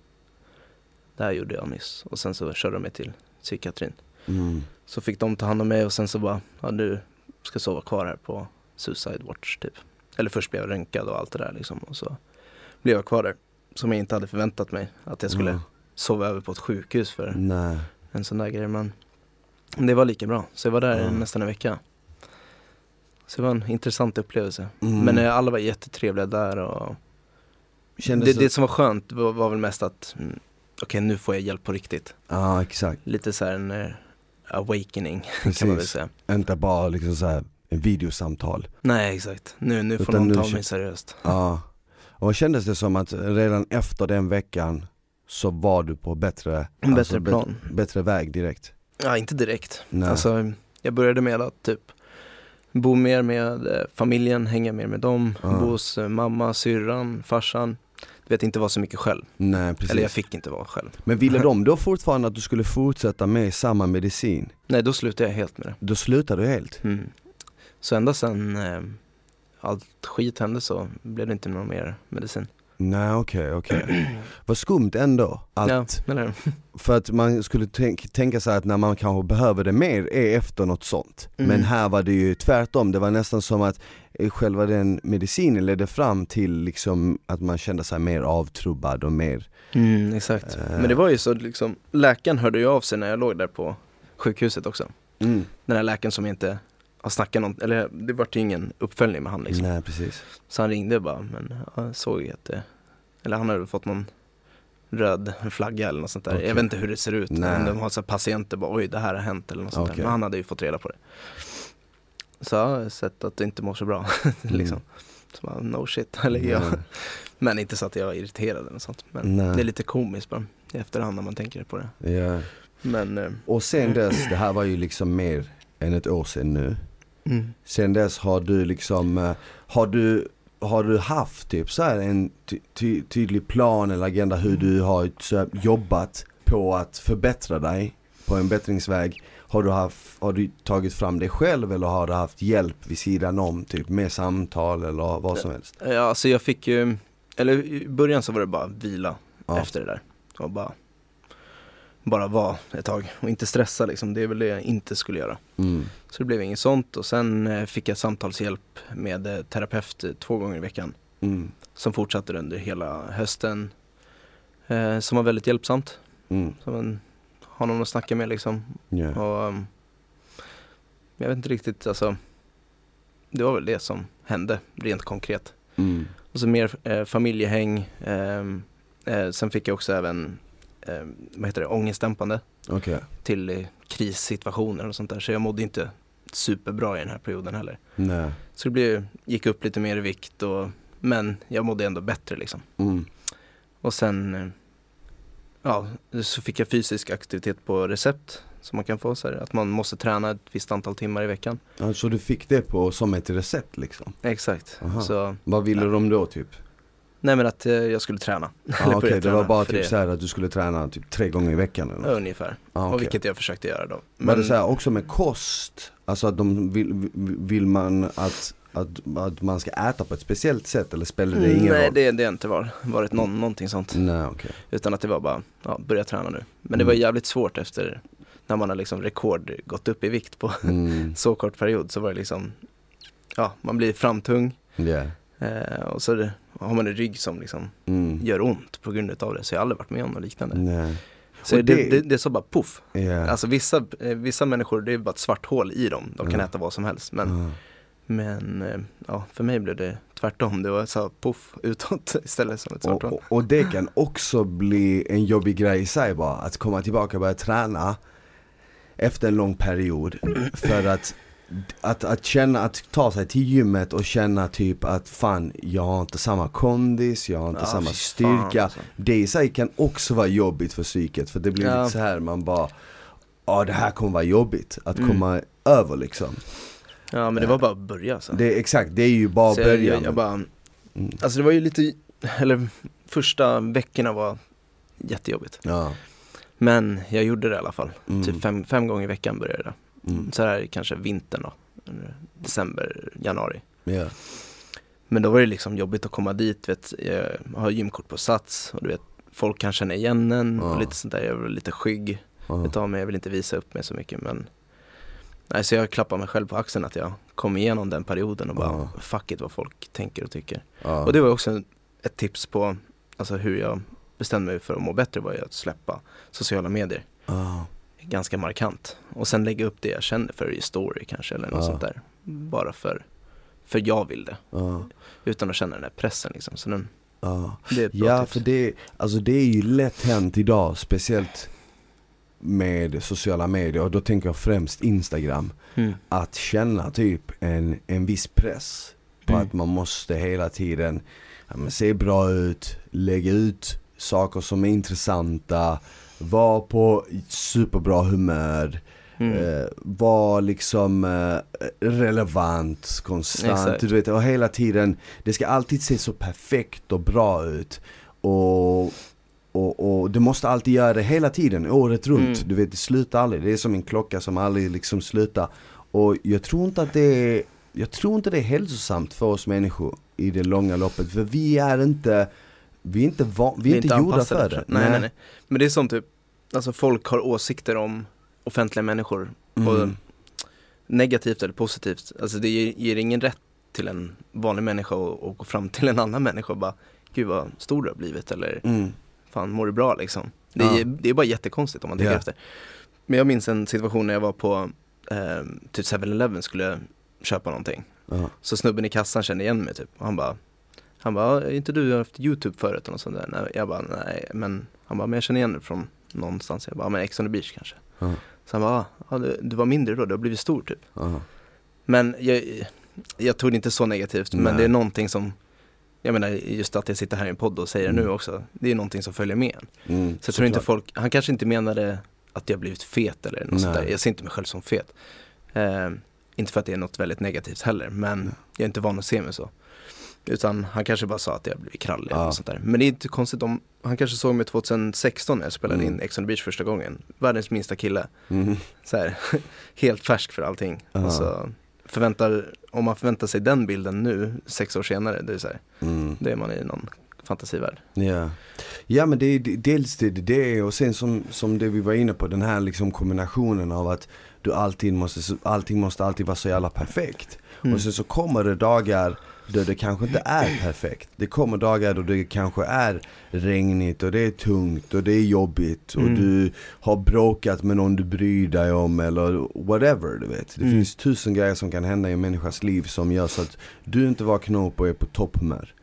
det här gjorde jag nyss. Och sen så körde de mig till psykiatrin. Mm. Så fick de ta hand om mig och sen så bara, ja du ska sova kvar här på Suicide Watch typ. Eller först blev jag röntgad och allt det där liksom. Och så blev jag kvar där. Som jag inte hade förväntat mig att jag skulle Mm. sova över på ett sjukhus för Nej. en sån där grej. Men det var lika bra. Så jag var där Ja. nästan en vecka. Så det var en intressant upplevelse. Mm. Men eh, alla var jättetrevliga där och Kändes det, det som var skönt var, var väl mest att mm, okej nu får jag hjälp på riktigt. Ja exakt, Lite så här en eh, awakening kan man väl precis. säga. Inte bara liksom så här en videosamtal Nej exakt, nu, nu får Utan någon ta mig seriöst. Ja. Och kändes det som att redan efter den veckan så var du på bättre, En alltså, bättre plan. bättre väg direkt? Ja inte direkt. Nej. Alltså jag började med att typ bo mer med eh, familjen, hänga mer med dem, Ja. bo hos eh, mamma, syrran, farsan. du vet inte vara så mycket själv. Nej precis. Eller jag fick inte vara själv. Men ville de då fortfarande att du skulle fortsätta med samma medicin? Nej, då slutade jag helt med det. Då slutade du helt? Mm. Så ända sen eh, allt skit hände så blev det inte någon mer medicin. Nej okej, okej. Vad skumt ändå. Att, Ja? För att man skulle tänk, tänka sig att när man kanske behöver det mer är efter något sånt. Mm. Men här var det ju tvärtom, det var nästan som att eh, själva den medicinen ledde fram till liksom att man kände sig mer avtrubbad och mer Mm, exakt. Eh. Men det var ju så liksom, läkaren hörde ju av sig när jag låg där på sjukhuset också. mm. Den här läkaren som inte har snackat någon, eller det vart ju ingen uppföljning med han liksom. Nej precis. Så han ringde bara, men ja, jag såg ju att det, eller han hade fått någon röd flagga eller något sånt där. Okej. Jag vet inte hur det ser ut, Nej. men de har så patienter bara, oj det här har hänt eller något sånt Okej. där. Men han hade ju fått reda på det. Så ja, jag har sett att det inte mår så bra, liksom. Så bara, no shit, eller jag. Men inte så att jag var irriterad eller något sånt. Men Nej. det är lite komiskt bara, i efterhand när man tänker på det. Ja. Men, eh, Och sen dess, det här var ju liksom mer än ett år sedan nu. Mm. Sen dess har du liksom, eh, har du, har du haft typ så här en ty ty tydlig plan eller agenda hur du har så här, jobbat på att förbättra dig på en bättringsväg? Har du, haft, har du tagit fram det själv eller har du haft hjälp vid sidan om, typ med samtal eller vad som helst? Ja, alltså jag fick ju, eller i början så var det bara vila Ja. efter det där. Och bara, bara vara ett tag och inte stressa liksom. Det är väl det jag inte skulle göra. Mm. Så det blev inget sånt och sen eh, fick jag samtalshjälp med eh, terapeut eh, två gånger i veckan. Mm. Som fortsatte under hela hösten. Eh, som var väldigt hjälpsamt. Mm. Som en, har någon att snacka med liksom. Ja. Och, um, jag vet inte riktigt, alltså. Det var väl det som hände rent konkret. Mm. Och så mer eh, familjehäng. ehm, eh, sen fick jag också även, eh, vad heter det, ångestdämpande Okej. till eh, krissituationer och sånt där. Så jag mådde inte superbra i den här perioden heller. Nej. Så det blev, gick upp lite mer i vikt och, men jag mådde ändå bättre liksom. Mm. Och sen, eh, ja, så fick jag fysisk aktivitet på recept. Som man kan få så här, att man måste träna ett visst antal timmar i veckan. Alltså du fick det på som ett recept liksom? Exakt. Aha. Så, Vad ville Ja. de då typ? Nej men att eh, jag skulle träna. Ah, Okej, börja det var bara typ det- så att du skulle träna typ tre gånger i veckan eller något? Ungefär. Ah, Och okej. vilket jag försökte göra då. Var det så här också med kost? Alltså att de vill, vill- man att, att, att man ska äta på ett speciellt sätt eller spelar det ingen Mm, Nej roll? det, det har inte var, varit någon, någonting sånt. Nej okej. Utan att det var bara, ja, börja träna nu. Men det Mm. var jävligt svårt efter, när man har liksom rekord gått upp i vikt på Mm, så kort period så var det liksom, ja man blir framtung yeah. Eh, och så det, har man en rygg som liksom Mm. gör ont på grund av det. Så jag har aldrig varit med om något liknande. Nej. Så det, det- det, är så bara poff. Yeah. Alltså vissa, eh, vissa människor, det är bara ett svart hål i dem. De kan Ja. äta vad som helst. Men, Ah. men eh, ja, för mig blev det tvärtom. Det var så poff utåt istället som ett svart och, hål. och, och det kan också bli en jobbig grej i sig bara, att komma tillbaka och börja träna efter en lång period. För att, att, att känna, att ta sig till gymmet och känna typ att fan, jag har inte samma kondis, jag har inte Ja, samma styrka. fan, alltså. Det i sig kan också vara jobbigt för psyket för det blir Ja. lite så här man bara Ja det här kommer vara jobbigt att Mm. komma över liksom Ja men det var bara att börja alltså. det, Exakt, det är ju bara Så början jag, jag bara, Mm. alltså det var ju lite, eller första veckorna var jättejobbigt. Ja, Men jag gjorde det i alla fall. Mm. Typ fem, fem gånger i veckan började det. Mm. Så här kanske vintern då. December, januari. ja, Men då var det liksom jobbigt att komma dit, vet, jag har gymkort på Sats och du vet, folk kan känna igen en och lite sånt där, jag var lite skygg ja. utav mig, jag vill inte visa upp mig så mycket men Nej så jag klappar mig själv på axeln att jag kom igenom den perioden och bara Ja. fuck it vad folk tänker och tycker. ja. Och det var också ett tips på alltså hur jag bestämde mig för att må bättre var ju att släppa sociala medier. Ja. Ganska markant. Och sen lägga upp det jag känner för i story kanske eller något Ja. sånt där. Bara för, för jag vill det. Ja. Utan att känna den här pressen liksom. Så den, Ja. Ja, för det, alltså det är ju lätt hänt idag, speciellt med sociala medier och då tänker jag främst Instagram. Mm. Att känna typ en, en viss press på Mm. att man måste hela tiden ja, se bra ut, lägga ut saker som är intressanta, vara på superbra humör, Mm. eh, vara liksom eh, relevant, konstant, Exakt. du vet och hela tiden, det ska alltid se så perfekt och bra ut och, och, och du måste alltid göra det hela tiden, året runt. Mm. Du vet, det slutar aldrig. Det är som en klocka som aldrig liksom slutar. Och jag tror inte att det är, jag tror inte det är hälsosamt för oss människor i det långa loppet. För vi är inte, vi är inte, van, vi är inte, gjorda anpassade för det. Nej, nej, nej. Men det är som typ, alltså folk har åsikter om offentliga människor. Och Mm. negativt eller positivt. Alltså det ger, ger ingen rätt till en vanlig människa att gå fram till en annan människa och bara Gud vad stor du har blivit eller Mm. fan mår du bra liksom. Det, Ja. är, det är bara jättekonstigt om man tänker Ja. efter. Men jag minns en situation när jag var på eh, typ 7-Eleven skulle köpa någonting. Ja. Så snubben i kassan kände igen mig typ och han bara Han bara, är inte du haft YouTube förut och sånt där? Nej, jag bara, nej men Han bara, men jag känner igen dig från någonstans. Jag bara, men Ex on the beach kanske. Ja. Så han bara, ah, du, du var mindre då, du har blivit stor typ. Ja. Men jag, jag tog det inte så negativt, men Nej. det är någonting som Jag menar just att jag sitter här i en podd och säger det Mm. nu också, det är någonting som följer med en. Mm. Så jag tror inte folk, han kanske inte menade att jag blivit fet eller något sånt Nej. där. Jag ser inte mig själv som fet. Eh, inte för att det är något väldigt negativt heller, men jag är inte van att se mig så. Utan han kanske bara sa att jag blivit krallig eller Ja. sånt där. Men det är inte konstigt om, han kanske såg mig 2016 när jag spelade Mm. in Ex on the beach första gången. Världens minsta kille. Mm. Så här, helt färsk för allting. Ja. Och så förväntar, om man förväntar sig den bilden nu, sex år senare, det är så här, Mm. då är man i någon fantasivärld. Ja. ja men det är dels det, det och sen som, som det vi var inne på, den här liksom kombinationen av att du alltid måste, allting måste alltid vara så jävla perfekt. Mm. Och sen så kommer det dagar då det kanske inte är perfekt. Det kommer dagar då det kanske är regnigt och det är tungt och det är jobbigt och Mm. du har bråkat med någon du bryr dig om eller whatever du vet. Det Mm. finns tusen grejer som kan hända i en människas liv som gör så att du inte vaknar upp och är på topphumör.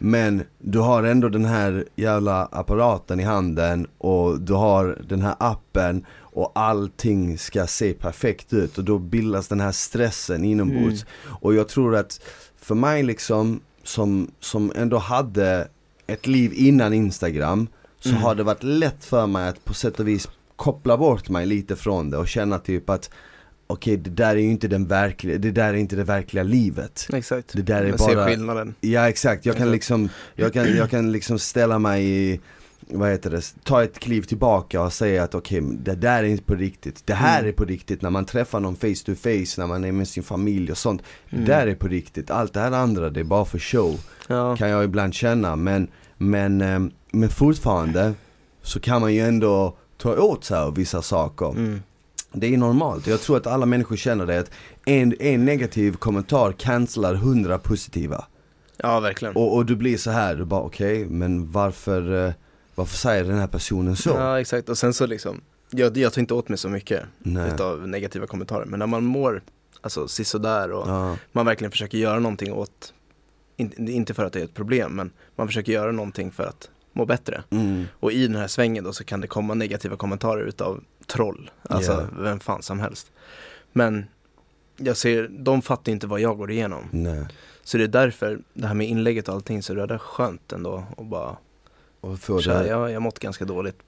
Men du har ändå den här jävla apparaten i handen och du har den här appen och allting ska se perfekt ut och då bildas den här stressen inombords. Och jag tror att för mig liksom som, som ändå hade ett liv innan Instagram så Mm. har det varit lätt för mig att på sätt och vis koppla bort mig lite från det och känna typ att okej det där är ju inte den verkliga, det där är inte det verkliga livet. Exakt. Det där är Jag ser bara skillnaden. Ja exakt, jag kan liksom, jag kan, jag kan liksom ställa mig i, vad heter det, ta ett kliv tillbaka och säga att okej, det där är inte på riktigt. Det här Mm. är på riktigt när man träffar någon face to face, när man är med sin familj och sånt. Mm. Det där är på riktigt, allt det här andra det är bara för show. Ja. Kan jag ibland känna, men, men, ehm, men fortfarande så kan man ju ändå ta åt sig av vissa saker. Mm. Det är normalt, jag tror att alla människor känner det att en, en negativ kommentar cancelar hundra positiva. ja, verkligen. Och, och du blir så här, du bara okej, men varför, eh, varför säger den här personen så? Ja, exakt. Och sen så liksom, jag, jag tar inte åt mig så mycket Nej. utav negativa kommentarer. Men när man mår, alltså sisådär och Ja, man verkligen försöker göra någonting åt, in, inte för att det är ett problem, men man försöker göra någonting för att må bättre. mm, Och i den här svängen då så kan det komma negativa kommentarer utav troll, alltså Ja. vem fan som helst. Men jag ser, de fattar inte vad jag går igenom. nej. Så det är därför det här med inlägget och allting så är det skönt ändå och bara Och få så här, jag, jag mått ganska dåligt.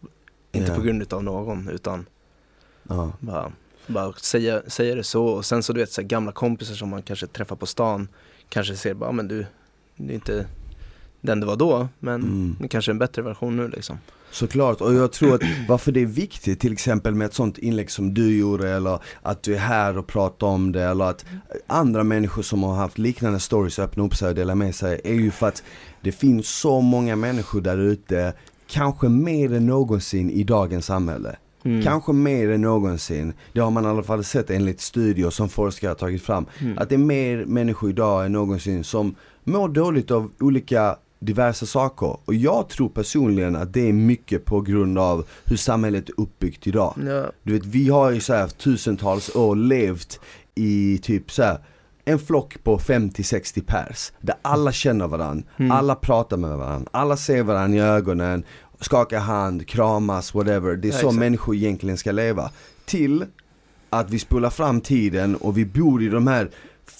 Inte Ja. på grund utav någon utan ja, bara, bara säga, säga det så. Och sen så du vet så här, gamla kompisar som man kanske träffar på stan kanske ser bara, men du, du är inte den du var då, men Mm. kanske en bättre version nu liksom. såklart. Och jag tror att varför det är viktigt, till exempel med ett sånt inlägg som du gjorde eller att du är här och pratar om det eller att andra människor som har haft liknande stories öppna upp sig och dela med sig är ju för att det finns så många människor där ute, kanske mer än någonsin i dagens samhälle. Mm. Kanske mer än någonsin, det har man i alla fall sett enligt studier som forskare har tagit fram. Mm. Att det är mer människor idag än någonsin som mår dåligt av olika diverse saker. Och jag tror personligen att det är mycket på grund av hur samhället är uppbyggt idag. Ja, Du vet, vi har ju så här tusentals år levt i typ så här en flock på 50-60 pers. Där alla känner varandra, Mm. alla pratar med varandra, alla ser varandra i ögonen, skakar hand, kramas, whatever. Det är Ja, så exakt. människor egentligen ska leva. Till att vi spolar fram tiden och vi bor i de här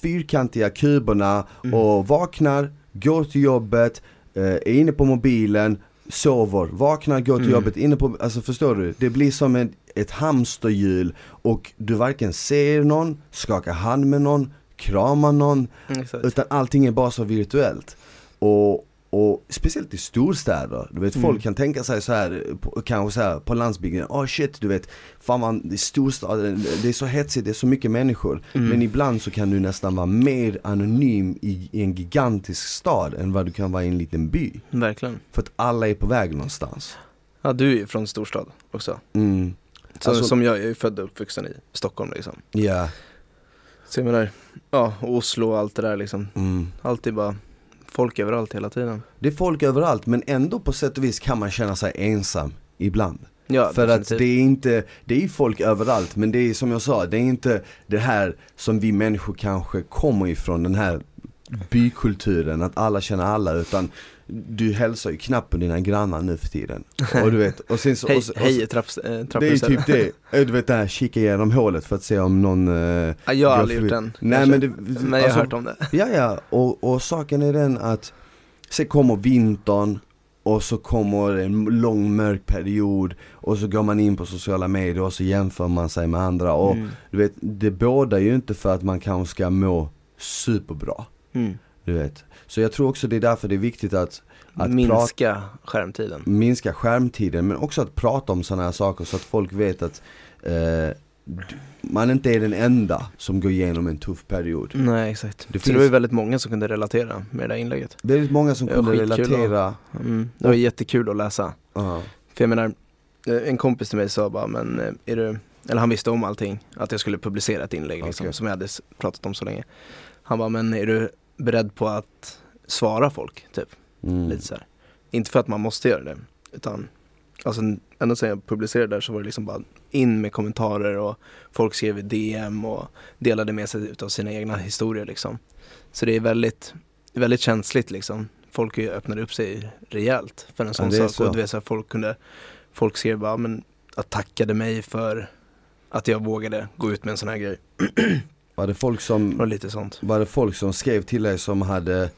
fyrkantiga kuberna Mm. och vaknar, går till jobbet, eh, är inne på mobilen, sover, vaknar, går till Mm. jobbet, inne på, alltså förstår du? Det blir som ett, ett hamsterhjul och du varken ser någon, skakar hand med någon, kramar någon, exakt. utan allting är bara så virtuellt. Och, och speciellt i storstäder, du vet Mm. folk kan tänka sig så här, på, kanske så här på landsbygden, åh oh shit du vet, fan man, det storstaden, det är så hetsigt, det är så mycket människor. Mm. Men ibland så kan du nästan vara mer anonym i, i en gigantisk stad än vad du kan vara i en liten by. Verkligen. För att alla är på väg någonstans. Ja, du är från storstad också. Mm. Så, Alltså- som jag, är född och uppvuxen i Stockholm liksom. Ja. Så jag menar, ja, och Oslo och allt det där liksom. Mm. Alltid bara folk överallt hela tiden. Det är folk överallt men ändå på sätt och vis kan man känna sig ensam ibland. Ja, För att definitivt. det är inte, det är folk överallt men det är som jag sa, det är inte det här som vi människor kanske kommer ifrån, den här bykulturen, att alla känner alla utan du hälsar ju knappt på dina grannar nu för tiden. Och du vet, och sen så, Hej, och så, och hej i trapps, eh, det är typ det, du vet det här, kika igenom hålet för att se om någon Ja, jag har aldrig gjort den. Nej men det, men jag har alltså, hört om det. Ja ja, och, och saken är den att Sen kommer vintern och så kommer en lång mörk period och så går man in på sociala medier och så jämför man sig med andra och Mm. du vet, det bådar ju inte för att man kanske ska må superbra. Mm. Du vet. Så jag tror också det är därför det är viktigt att, att Minska skärmtiden. minska skärmtiden men också att prata om sådana här saker så att folk vet att eh, man inte är den enda som går igenom en tuff period. Nej exakt. Det finns- det var väldigt många som kunde relatera med det där inlägget. Väldigt många som kunde relatera. Mm. Det var jättekul att läsa. Ja. För jag menar, eh, en kompis till mig sa bara, men eh, är du, eller han visste om allting, att jag skulle publicera ett inlägg liksom, som jag hade pratat om så länge. Han bara, men är du beredd på att svara folk? Typ, Mm. lite så här. Inte för att man måste göra det, utan alltså ända sedan jag publicerade där så var det liksom bara in med kommentarer och folk skrev i DM och delade med sig utav sina egna historier liksom. Så det är väldigt, väldigt känsligt liksom. Folk öppnade upp sig rejält för en sån är sak. så. Och du vet så här, folk kunde, folk skrev bara, men att tackade mig för att jag vågade gå ut med en sån här grej. Var det folk Och som, lite sånt. var det folk som skrev till dig som hade,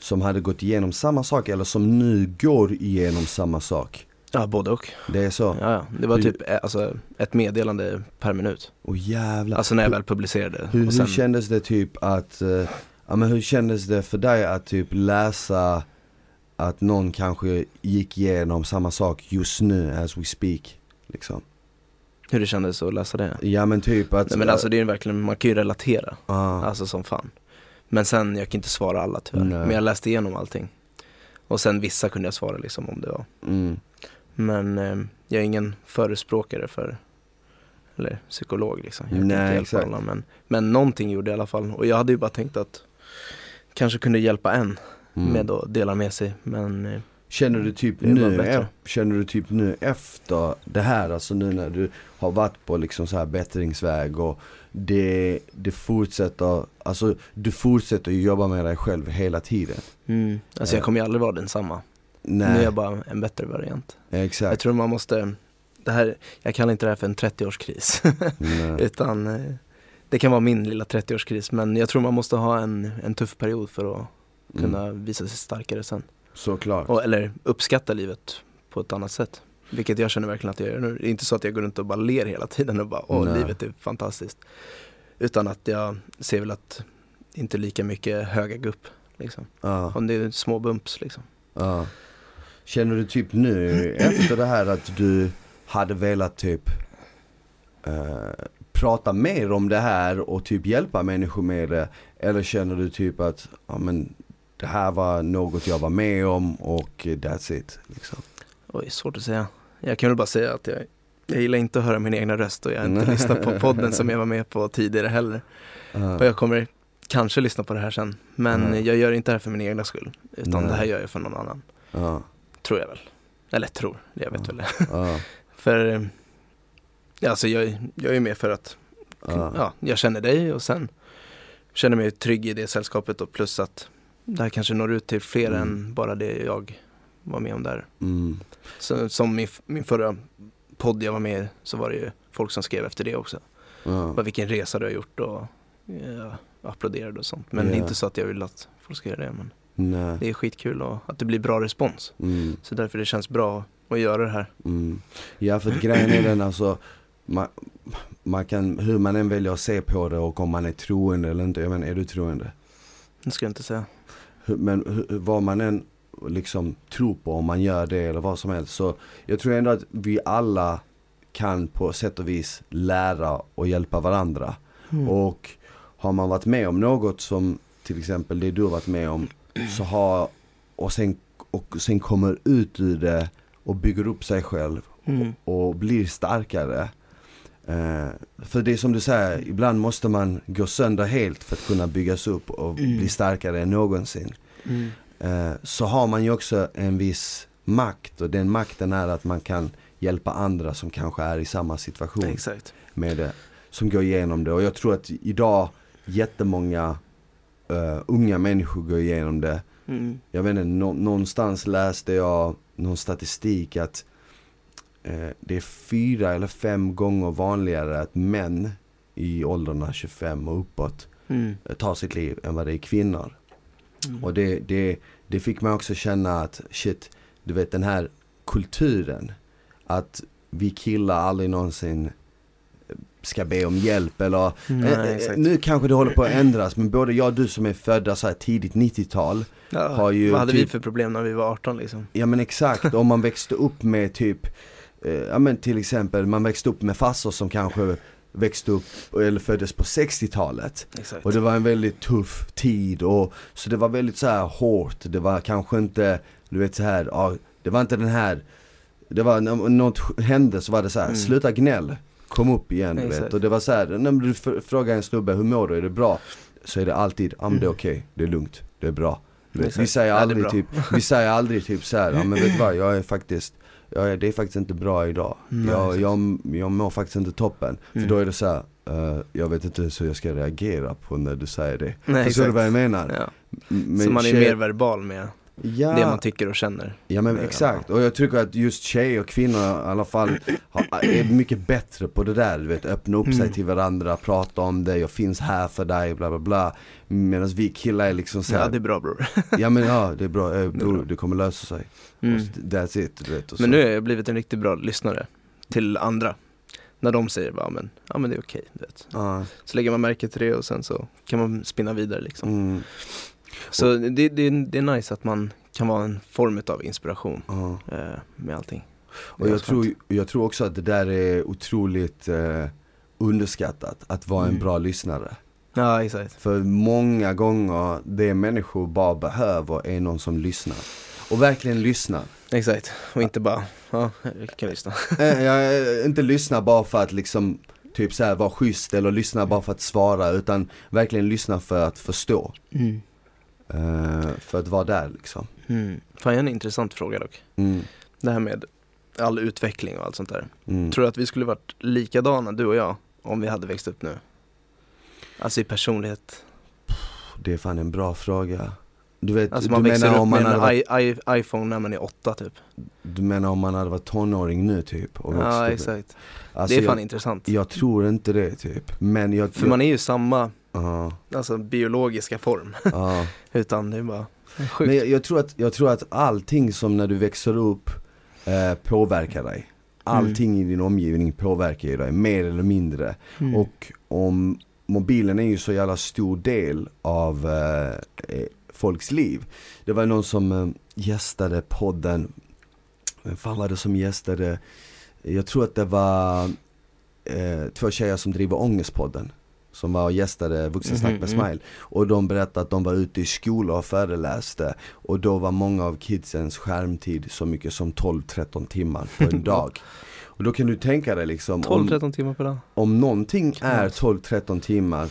som hade gått igenom samma sak eller som nu går igenom samma sak? Ja, både och. Det är så? Ja, ja. Det var typ eh, alltså, ett meddelande per minut. Åh jävlar. Alltså när jag väl publicerade. hur, och sen, hur kändes det typ att, eh, ja men hur kändes det för dig att typ läsa att någon kanske gick igenom samma sak just nu as we speak? Liksom. Hur det kändes att läsa det. Ja men typ att, Nej, men alltså det är verkligen, man kan ju relatera. ja. Alltså som fan. Men sen, jag kan inte svara alla tyvärr. Nej. Men jag läste igenom allting. Och sen vissa kunde jag svara liksom om det var. mm. Men eh, jag är ingen förespråkare för, eller psykolog liksom. Jag kan Nej, inte hjälpa exakt. alla. Men, men någonting gjorde jag i alla fall. Och jag hade ju bara tänkt att kanske kunde hjälpa en Mm. med att dela med sig. Men eh, Känner du typ nu, e- känner du typ nu efter det här, alltså nu när du har varit på liksom så här bättringsväg och det, det fortsätter, alltså du fortsätter ju jobba med dig själv hela tiden. mm, alltså Ja. jag kommer ju aldrig vara densamma. Nej, Nu är jag bara en bättre variant. Jag exakt. tror man måste, det här, jag kallar inte det här för en 30-årskris. Nej. Utan eh, det kan vara min lilla 30-årskris. Men jag tror man måste ha en, en tuff period för att kunna Mm. visa sig starkare sen. Såklart. Och, eller uppskatta livet på ett annat sätt. Vilket jag känner verkligen att jag gör nu. Det är inte så att jag går runt och bara ler hela tiden och bara åh Nej. livet är fantastiskt. Utan att jag ser väl att det inte är lika mycket höga gupp. Liksom. Ja, Om det är små bumps liksom. ja. Känner du typ nu efter det här att du hade velat typ eh, prata mer om det här och typ hjälpa människor med det? Eller känner du typ att, ja men det här var något jag var med om och that's it liksom? Oj, svårt att säga. Jag kan väl bara säga att jag, jag gillar inte att höra min egna röst och jag har inte lyssnat på podden som jag var med på tidigare heller. Ja. Och jag kommer kanske lyssna på det här sen. Men Mm. jag gör inte det här för min egna skull. Utan Nej. det här gör jag för någon annan. Ja, Tror jag väl. Eller tror, jag vet väl det. För, eh, ja, alltså jag, jag är med för att, ja, jag känner dig och sen känner mig trygg i det sällskapet och plus att det här kanske når ut till fler Mm. än bara det jag var med om där. Mm. Så, som min, min förra podd jag var med i så var det ju folk som skrev efter det också. Ja. Bara vilken resa du har gjort och ja, applåderade och sånt. Men Ja. inte så att jag vill att folk ska göra det. Men Nej. det är skitkul och att det blir bra respons. Mm. Så därför det känns bra att göra det här. Mm. Ja för grejen är den alltså man, man kan, hur man än väljer att se på det och om man är troende eller inte, jag menar är du troende? Det ska jag inte säga. Men vad man än, liksom tro på om man gör det eller vad som helst. Så jag tror ändå att vi alla kan på sätt och vis lära och hjälpa varandra. Mm. Och har man varit med om något som till exempel det du har varit med om så har, och sen, och sen kommer ut ur det och bygger upp sig själv Mm. och blir starkare. Eh, för det är som du säger, ibland måste man gå sönder helt för att kunna byggas upp och Mm. bli starkare än någonsin. Mm. Eh, så har man ju också en viss makt och den makten är att man kan hjälpa andra som kanske är i samma situation Exakt. med det. Som går igenom det och jag tror att idag jättemånga eh, unga människor går igenom det. Mm. Jag vet inte, nå- någonstans läste jag någon statistik att det är fyra eller fem gånger vanligare att män i åldrarna 25 och uppåt Mm. eh, tar sitt liv än vad det är kvinnor. Mm. Och det, det, det fick mig också känna att shit, du vet den här kulturen. Att vi killar aldrig någonsin ska be om hjälp eller Nej, eh, eh. Nu kanske det håller på att ändras men både jag och du som är födda så här tidigt 90-tal Ja, har ju vad hade vi typ- för problem när vi var 18 liksom? Ja men exakt, om man växte upp med typ eh, Ja men till exempel, man växte upp med farsor som kanske växte upp eller föddes på 60-talet Exakt. Och det var en väldigt tuff tid och så det var väldigt så här hårt, det var kanske inte, du vet så här, ja, det var inte den här Det var, när något hände så var det så här, Mm. sluta gnäll, kom upp igen du vet. Och det var så här, när du fr- frågar en snubbe, hur mår du, är det bra? Så är det alltid, ja men det är Mm. okej, det är lugnt, det är bra vet, Vi säger aldrig typ, vi säger aldrig typ så här, ja men vet du vad, jag är faktiskt Ja, det är faktiskt inte bra idag. Nej, jag, jag, jag mår faktiskt inte toppen. För Mm. då är det så här, eh, jag vet inte hur jag ska reagera på när du säger det. Nej, Förstår du vad jag menar? Ja. Men så man är mer verbal med ja, det man tycker och känner. Ja men Ja. exakt, och jag tycker att just tjejer och kvinnor i alla fall har, är mycket bättre på det där, du vet öppna upp sig Mm. till varandra, prata om det, jag finns här för dig, bla bla bla Medan vi killar är liksom såhär, Ja, det är bra bror. ja men ja det är bra, eh, bror bra. det kommer lösa sig. Mm. Och That's it, du vet. Och Men så. nu har jag blivit en riktigt bra lyssnare till andra. När de säger bara, men, ja men det är okej, du vet. Ja, Så lägger man märke till det och sen så kan man spinna vidare liksom. mm, Så det, det, det är nice att man kan vara en form av inspiration ja. eh, med allting. Och jag tror, jag tror också att det där är otroligt eh, underskattat, att vara en Mm. bra lyssnare. Ja, exakt. För många gånger, det människor bara behöver är någon som lyssnar. Och verkligen lyssnar. Exakt. Och inte bara, ja, jag kan lyssna. Eh, jag, eh, inte lyssna bara för att liksom Typ såhär vara schysst eller lyssna bara för att svara utan verkligen lyssna för att förstå. Mm. Eh, för att vara där liksom. Mm. Fan, jag har en intressant fråga dock. Mm, Det här med all utveckling och allt sånt där. mm. Tror du att vi skulle varit likadana, du och jag, om vi hade växt upp nu? Alltså i personlighet. Det är fan en bra fråga. Du vet, Alltså du man växer menar upp om man med hade en varit, I- I- iPhone när man är åtta typ. du menar om man hade varit tonåring nu typ? Och Ja exakt. Alltså, det är fan jag, intressant. jag tror inte det typ. Men jag, För man är ju samma, Ja, alltså biologiska form. ja. Utan det är bara sjukt. Men jag, jag, tror att, jag tror att allting som när du växer upp eh, påverkar dig. Allting i din omgivning påverkar ju dig, mer eller mindre. Mm. Och om mobilen är ju så jävla stor del av eh, eh, folks liv. Det var någon som eh, gästade podden, vem fan var det som gästade? Jag tror att det var eh, två tjejer som driver Ångestpodden. Som var och gästade Vuxensnack Mhm, med mm. Smile. Och de berättade att de var ute i skolor och föreläste. Och då var många av kidsens skärmtid så mycket som 12-13 timmar på en dag. Och då kan du tänka dig liksom om, 12-13 timmar per dag. om någonting är Yes. 12-13 timmar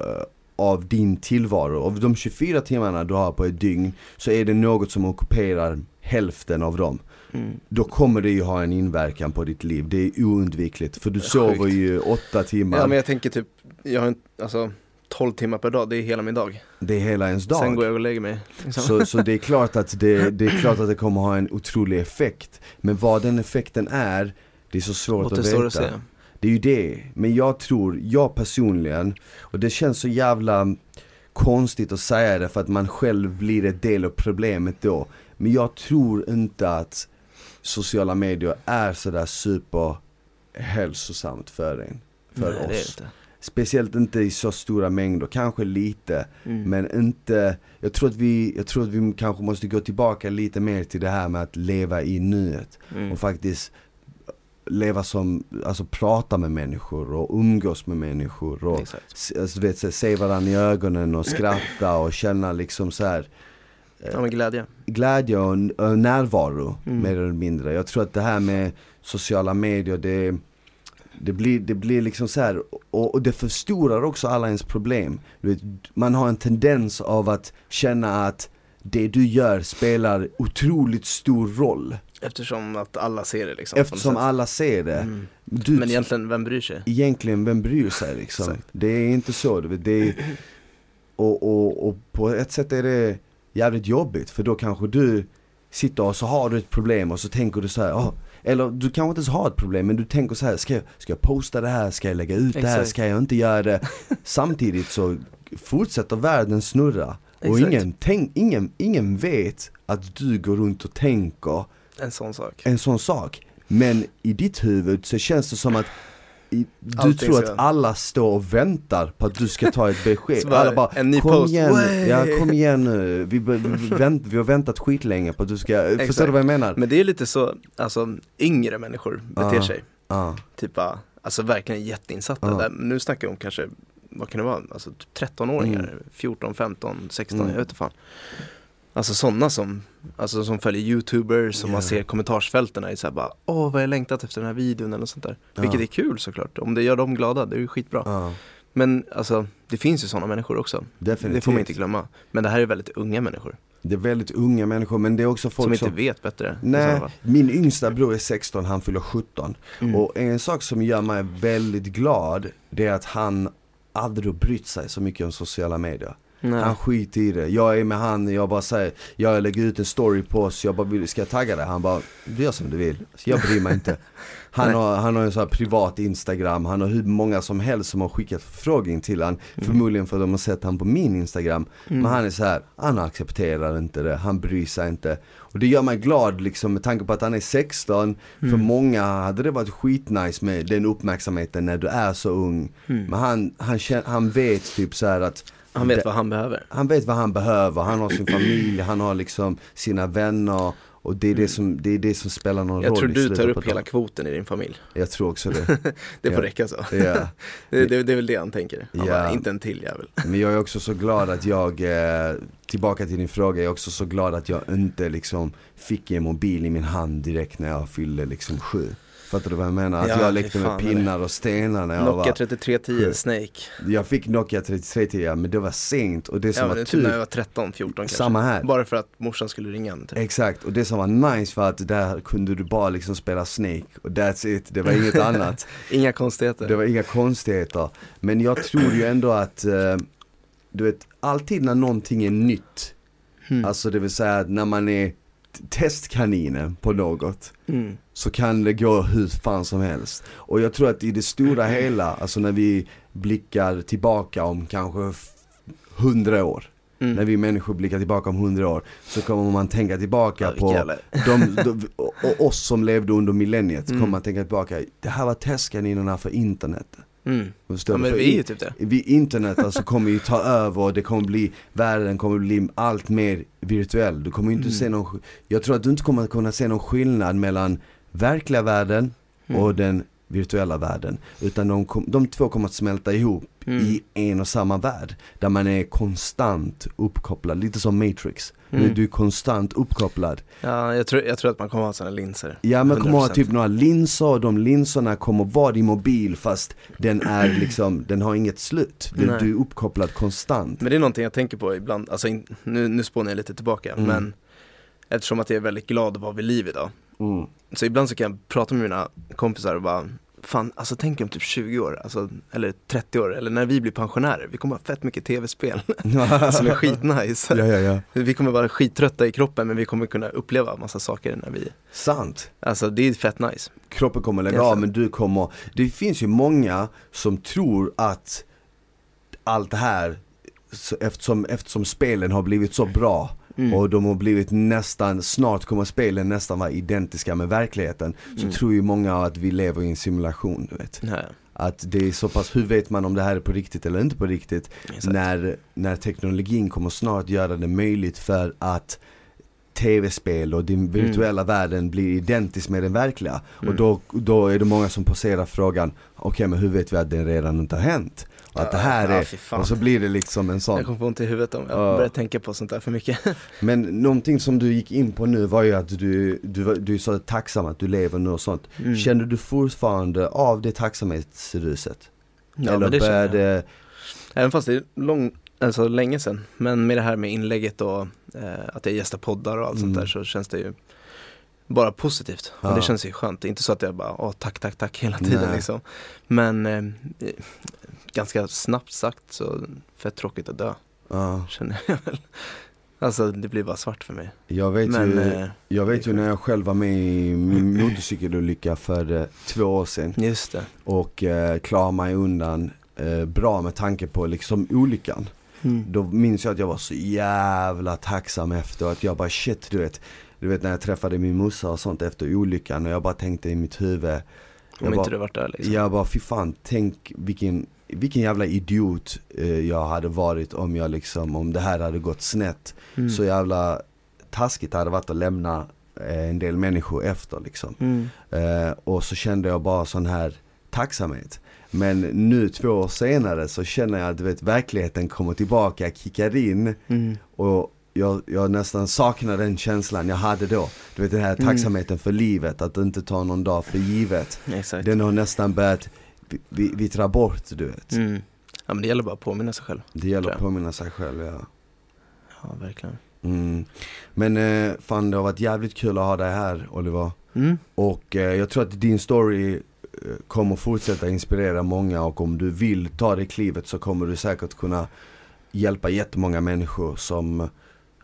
eh, av din tillvaro, av de 24 timmarna du har på ett dygn så är det något som ockuperar hälften av dem. Mm. Då kommer det ju ha en inverkan på ditt liv, det är oundvikligt för du sover ju åtta timmar, Ja men jag tänker typ, jag har en, alltså 12 timmar per dag, det är hela min dag. det är hela ens dag. Sen går jag och lägger mig. Liksom. Så, så det är klart att det, det är klart att det kommer ha en otrolig effekt. Men vad den effekten är, det är så svårt att veta. att. Det är ju det. Men jag tror, jag personligen, och det känns så jävla konstigt att säga det för att man själv blir en del av problemet då. Men jag tror inte att sociala medier är sådär super hälsosamt för en. För Nej, oss. Speciellt inte i så stora mängder, kanske lite Mm. Men inte, jag tror, att vi, jag tror att vi kanske måste gå tillbaka lite mer till det här med att leva i nuet Mm. och faktiskt leva som, alltså prata med människor och umgås med människor och alltså, vet, så, se varandra i ögonen och skratta och känna liksom så här Ja men glädje. glädje och, och närvaro Mm. mer eller mindre. Jag tror att det här med sociala medier det, det, blir, det blir liksom så här och, och det förstorar också alla ens problem. Vet, man har en tendens av att känna att det du gör spelar otroligt stor roll. Eftersom att alla ser det liksom. Eftersom alla ser det. Mm. Du, Men egentligen, vem bryr sig? egentligen, vem bryr sig liksom? Det är inte så, du vet, det är, och, och, och på ett sätt är det jävligt jobbigt för då kanske du sitter och så har du ett problem och så tänker du så här, "Ah", eller du kanske inte ens har ett problem men du tänker så här, ska jag, ska jag posta det här, ska jag lägga ut det här, Exakt. ska jag inte göra det? Samtidigt så fortsätter världen snurra och Exakt. ingen, tänk, ingen, ingen vet att du går runt och tänker En sån sak. en sån sak. Men i ditt huvud så känns det som att i, du Allting tror ska- att alla står och väntar på att du ska ta ett besked. Så bara, alla bara, en ny kom post. igen, ja kom igen nu. Vi, be- vi, vänt, vi har väntat skitlänge på att du ska, förstår Exakt. du vad jag menar? Men det är lite så, alltså yngre människor beter Ja. sig. Ja, Typ bara, alltså verkligen jätteinsatta. Ja. Där, nu snackar jag om kanske, vad kan det vara, alltså typ 13-åringar, Mm. 14, 15, 16, Mm. jag vet inte fan. Alltså sådana som, alltså som följer youtubers, som Ja. man ser kommentarsfälten är så här bara, åh vad jag längtat efter den här videon eller något sånt där. Ja. Vilket är kul såklart, om det gör dem glada, det är ju skitbra. ja, Men alltså, det finns ju sådana människor också. definitivt. Det får man inte glömma. Men det här är väldigt unga människor, Det är väldigt unga människor men det är också folk som som, inte vet bättre. i Nej, min yngsta bror är 16, han fyller 17 Mm. Och en sak som gör mig väldigt glad, det är att han aldrig brytt sig så mycket om sociala medier. Nej. Han skiter i det. Jag är med han, jag bara säger, jag lägger ut en story på oss, jag bara vill, ska jag tagga dig? Han bara, du gör som du vill. Jag bryr mig inte. Han Nej. har, han har en sån här privat instagram, han har hur många som helst som har skickat förfrågning till han Förmodligen för att de har sett han på min instagram Mm. Men han är så här, han accepterar inte det, han bryr sig inte Och det gör mig glad liksom med tanke på att han är 16 För Mm. många hade det varit skitnice med den uppmärksamheten när du är så ung Mm. Men han, han, känner, han vet typ så här att Han vet vad han behöver. han vet vad han behöver, han har sin familj, han har liksom sina vänner och det är det som, det är det som spelar någon Jag roll tror i du tar upp hela kvoten i din familj. Jag tror också det, Det får Ja. räcka så. ja. Det, det, det är väl det han tänker. Han Ja. bara, inte en till jävel. Men jag är också så glad att jag, eh, tillbaka till din fråga, jag är också så glad att jag inte liksom fick en mobil i min hand direkt när jag fyllde liksom sju Fattar du vad jag menar? Att Ja, jag lekte med pinnar och stenar när jag Nokia var 3310 Snake. Jag fick Nokia 3310 men det var sent och det som Ja, var men typ när jag tur var 13, 14 kanske. Samma här. Bara för att morsan skulle ringa en. Typ. Exakt, och det som var nice var att där kunde du bara liksom spela Snake och that's it, det var inget annat Inga konstigheter. Det var inga konstigheter Men jag tror ju ändå att, eh, du vet, alltid när någonting är nytt Mm. Alltså det vill säga när man är testkaninen på något Mm. Så kan det gå hur fan som helst. Och jag tror att i det stora hela, alltså när vi blickar tillbaka om kanske hundra år Mm. När vi människor blickar tillbaka om hundra år så kommer man tänka tillbaka Ja, på de, de, och, oss som levde under millenniet, Mm. kommer man tänka tillbaka, det här var testkaninerna för internet. Mm. Ja men vi är ju typ det. vid internet alltså kommer ju ta över och det kommer bli, världen kommer bli allt mer virtuell. Du kommer inte Mm. se någon, jag tror att du inte kommer kunna se någon skillnad mellan verkliga världen Mm. och den virtuella världen. Utan de, kom, de två kommer att smälta ihop Mm. i en och samma värld. Där man är konstant uppkopplad, lite som Matrix. Mm. Du, är konstant uppkopplad. Ja, jag tror, jag tror att man kommer ha sådana linser. Ja men kommer ha 100%. typ några linser och de linserna kommer vara din mobil fast den är liksom, den har inget slut. Du, du är uppkopplad konstant. Men det är någonting jag tänker på ibland, alltså in, nu, nu spånar jag lite tillbaka, Mm. men eftersom att jag är väldigt glad att vara vid liv idag. Mm. Så ibland så kan jag prata med mina kompisar och bara, fan alltså tänk om typ 20 år, alltså, eller 30 år, eller när vi blir pensionärer, vi kommer ha fett mycket tv-spel som är skitnice. ja, ja, ja. Vi kommer vara skittrötta i kroppen men vi kommer kunna uppleva massa saker när vi, Sant. alltså det är fett nice. Kroppen kommer lägga av men du kommer, det finns ju många som tror att allt det här, eftersom, eftersom spelen har blivit så bra Mm. och de har blivit nästan, snart kommer spelen nästan vara identiska med verkligheten Så Mm. tror ju många att vi lever i en simulation du vet Ja, Att det är så pass, hur vet man om det här är på riktigt eller inte på riktigt? Exakt. När, när teknologin kommer snart göra det möjligt för att tv-spel och den virtuella världen blir identisk med den verkliga. Och Mm. då, då är det många som poserar frågan, okej men hur vet vi att det redan inte har hänt? Att det här Ja, är, fan. och så blir det liksom en Jag sån. kommer få ont i huvudet om jag Ja. börjar tänka på sånt där för mycket. Men någonting som du gick in på nu var ju att du, du, du är så tacksam att du lever nu och sånt. Mm. Känner du fortfarande av det tacksamhetsruset? Ja, Eller men det känner jag. Även fast det är lång, alltså länge sedan. Men med det här med inlägget och eh, att jag gästar poddar och allt Mm. sånt där så känns det ju bara positivt. Ja. Och det känns ju skönt. Det är inte så att jag bara, åh tack, tack, tack hela tiden Nej. liksom. Men eh, ganska snabbt sagt så fett tråkigt att dö, ja, känner jag väl. Alltså det blir bara svart för mig. jag vet Men ju eh, Jag vet ju när jag själv var med i min motorcykelolycka för eh, två år sedan just det. och eh, klarade mig undan eh, bra med tanke på liksom olyckan. Mm. Då minns jag att jag var så jävla tacksam efter att jag bara shit du vet Du vet när jag träffade min morsa och sånt efter olyckan och jag bara tänkte i mitt huvud Om jag inte bara, du varit där liksom. Jag bara fy fan tänk vilken, vilken jävla idiot eh, jag hade varit om jag liksom, om det här hade gått snett Mm. Så jävla taskigt det hade varit att lämna eh, en del människor efter liksom Mm. Eh, och så kände jag bara sån här tacksamhet. Men nu två år senare så känner jag att du vet, verkligheten kommer tillbaka, kickar in Mm. och jag, jag nästan saknar den känslan jag hade då. Du vet den här Mm. tacksamheten för livet, att inte ta någon dag för givet. Exakt. Den har nästan börjat vi- vi- vittra bort du vet. Mm. Ja men det gäller bara att påminna sig själv. Det gäller att påminna sig själv ja. Ja verkligen. Mm. Men eh, fan det har varit jävligt kul att ha dig här Oliver. Mm. Och eh, jag tror att din story eh, kommer fortsätta inspirera många och om du vill ta det klivet så kommer du säkert kunna hjälpa jättemånga människor som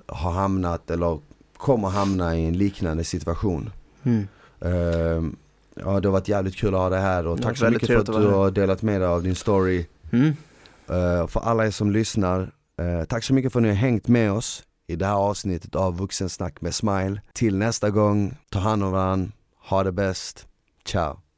har hamnat eller kommer hamna i en liknande situation. Mm. Eh, ja det har varit jävligt kul att ha dig här och tack så mycket för att du har delat med dig av din story. Mm. Eh, för alla er som lyssnar, eh, tack så mycket för att ni har hängt med oss i det här avsnittet av Vuxensnack med Smile. Till nästa gång, ta hand om varandra, ha det bäst, ciao!